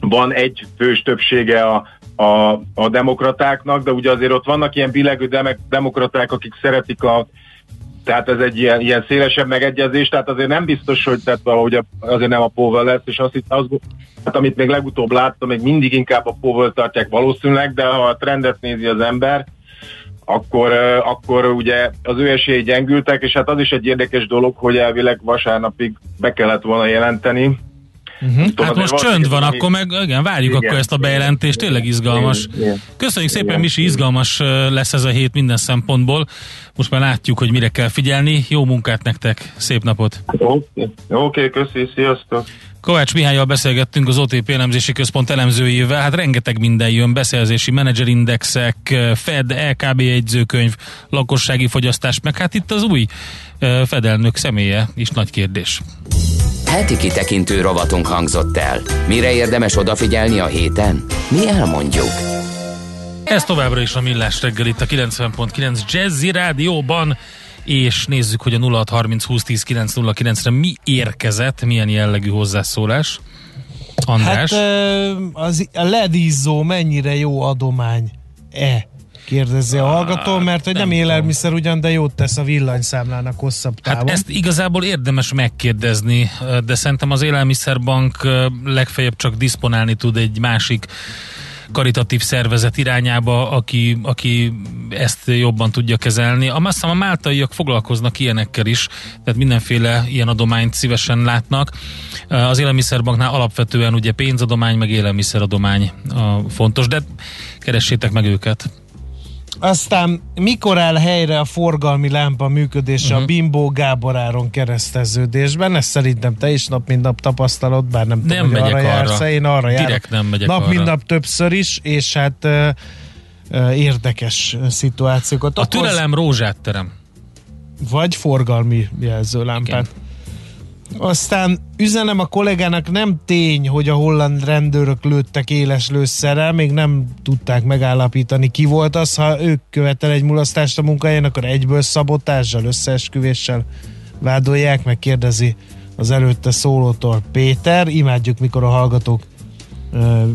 van egy fős többsége a, a, a demokratáknak, de ugye azért ott vannak ilyen billegő demokraták, akik szeretik a tehát ez egy ilyen, ilyen szélesebb megegyezés, tehát azért nem biztos, hogy tehát valahogy azért nem a Powell lesz, és azt, azt hát amit még legutóbb láttam, még mindig inkább a Powell tartják valószínűleg, de ha a trendet nézi az ember, akkor, akkor ugye az ő esélyei gyengültek, és hát az is egy érdekes dolog, hogy elvileg vasárnapig be kellett volna jelenteni, Uh-huh. Tudom, hát most csönd van, akkor meg igen, várjuk igen, akkor ezt a bejelentést, tényleg izgalmas. Igen, Köszönjük szépen, igen. Misi, izgalmas lesz ez a hét minden szempontból. Most már látjuk, hogy mire kell figyelni. Jó munkát nektek, szép napot! Oké, okay. okay, köszi, sziasztok! Kovács Mihályjal beszélgettünk az OTP elemzési központ elemzőjével, hát rengeteg minden jön, beszerzési menedzserindexek, Fed, LKB jegyzőkönyv, lakossági fogyasztás, meg hát itt az új fedelnök személye is nagy kérdés. Heti kitekintő rovatunk hangzott el. Mire érdemes odafigyelni a héten? Mi elmondjuk. Ez továbbra is a Millás reggel itt a 90.9 Jazzy Rádióban, és nézzük, hogy a 0630 2010 909-re mi érkezett, milyen jellegű hozzászólás. András? Hát az, a ledízzó mennyire jó adomány-e? Kérdezi a hallgató, mert hogy nem, nem élelmiszer ugyan, de jót tesz a villanyszámlának hosszabb hát távon. Hát ezt igazából érdemes megkérdezni, de szerintem az élelmiszerbank legfeljebb csak diszponálni tud egy másik karitatív szervezet irányába, aki, aki ezt jobban tudja kezelni. A masszám a máltaiak foglalkoznak ilyenekkel is, tehát mindenféle ilyen adományt szívesen látnak. Az élelmiszerbanknál alapvetően ugye pénzadomány, meg élelmiszeradomány a fontos, de keressétek meg őket. Aztán mikor áll helyre a forgalmi lámpa működése uh-huh. a mhm. Bimbo Gáboráron kereszteződésben? Ezt szerintem te is nap mint nap tapasztalod, bár nem, nem tudom, hogy arra, jársz, én arra Direkt járok. nem megyek Nap arra. mint nap többször is, és hát érdekes szituációkat. A türelem rózsát terem. Vagy forgalmi jelzőlámpát. Igen. Aztán üzenem a kollégának, nem tény, hogy a holland rendőrök lőttek éles lőszerrel, még nem tudták megállapítani ki volt az, ha ők követel egy mulasztást a munkahelyen, akkor egyből szabotással, összeesküvéssel vádolják, meg kérdezi az előtte szólótól Péter, imádjuk, mikor a hallgatók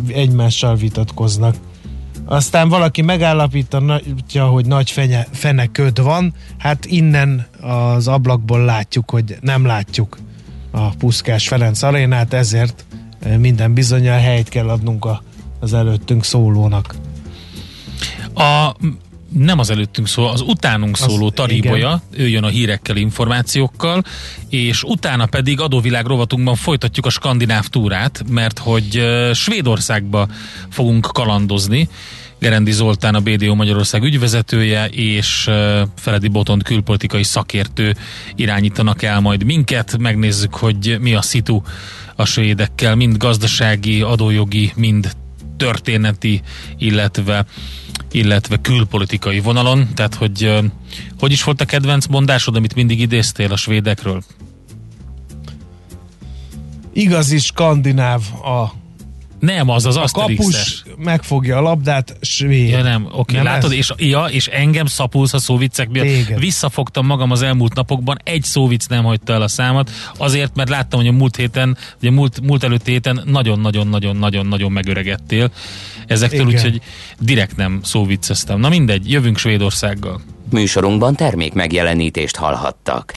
egymással vitatkoznak. Aztán valaki megállapítja, hogy nagy fenye, feneköd van, hát innen az ablakból látjuk, hogy nem látjuk a Puszkás Ferenc arénát, ezért minden bizonyal helyt kell adnunk a, az előttünk szólónak. A nem az előttünk szól, az utánunk szóló az, Taríboja, igen. ő jön a hírekkel, információkkal, és utána pedig adóvilág rovatunkban folytatjuk a skandináv túrát, mert hogy Svédországba fogunk kalandozni, Gerendi Zoltán, a BDO Magyarország ügyvezetője, és Feledi Botont külpolitikai szakértő irányítanak el majd minket. Megnézzük, hogy mi a szitu a svédekkel, mind gazdasági, adójogi, mind történeti, illetve illetve külpolitikai vonalon. Tehát, hogy hogy is volt a kedvenc mondásod, amit mindig idéztél a svédekről? Igazi skandináv a nem, az az Asterix. A kapus megfogja a labdát, svéd. Ja nem, oké, okay. látod, és, ja, és engem szapulsz a szóviccek miatt. Téged. Visszafogtam magam az elmúlt napokban, egy szóvic nem hagyta el a számat, azért, mert láttam, hogy a múlt héten, ugye múlt, múlt előtt héten nagyon-nagyon-nagyon-nagyon-nagyon megöregettél ezektől, úgyhogy direkt nem szóvicceztem. Na mindegy, jövünk Svédországgal. Műsorunkban termék megjelenítést hallhattak.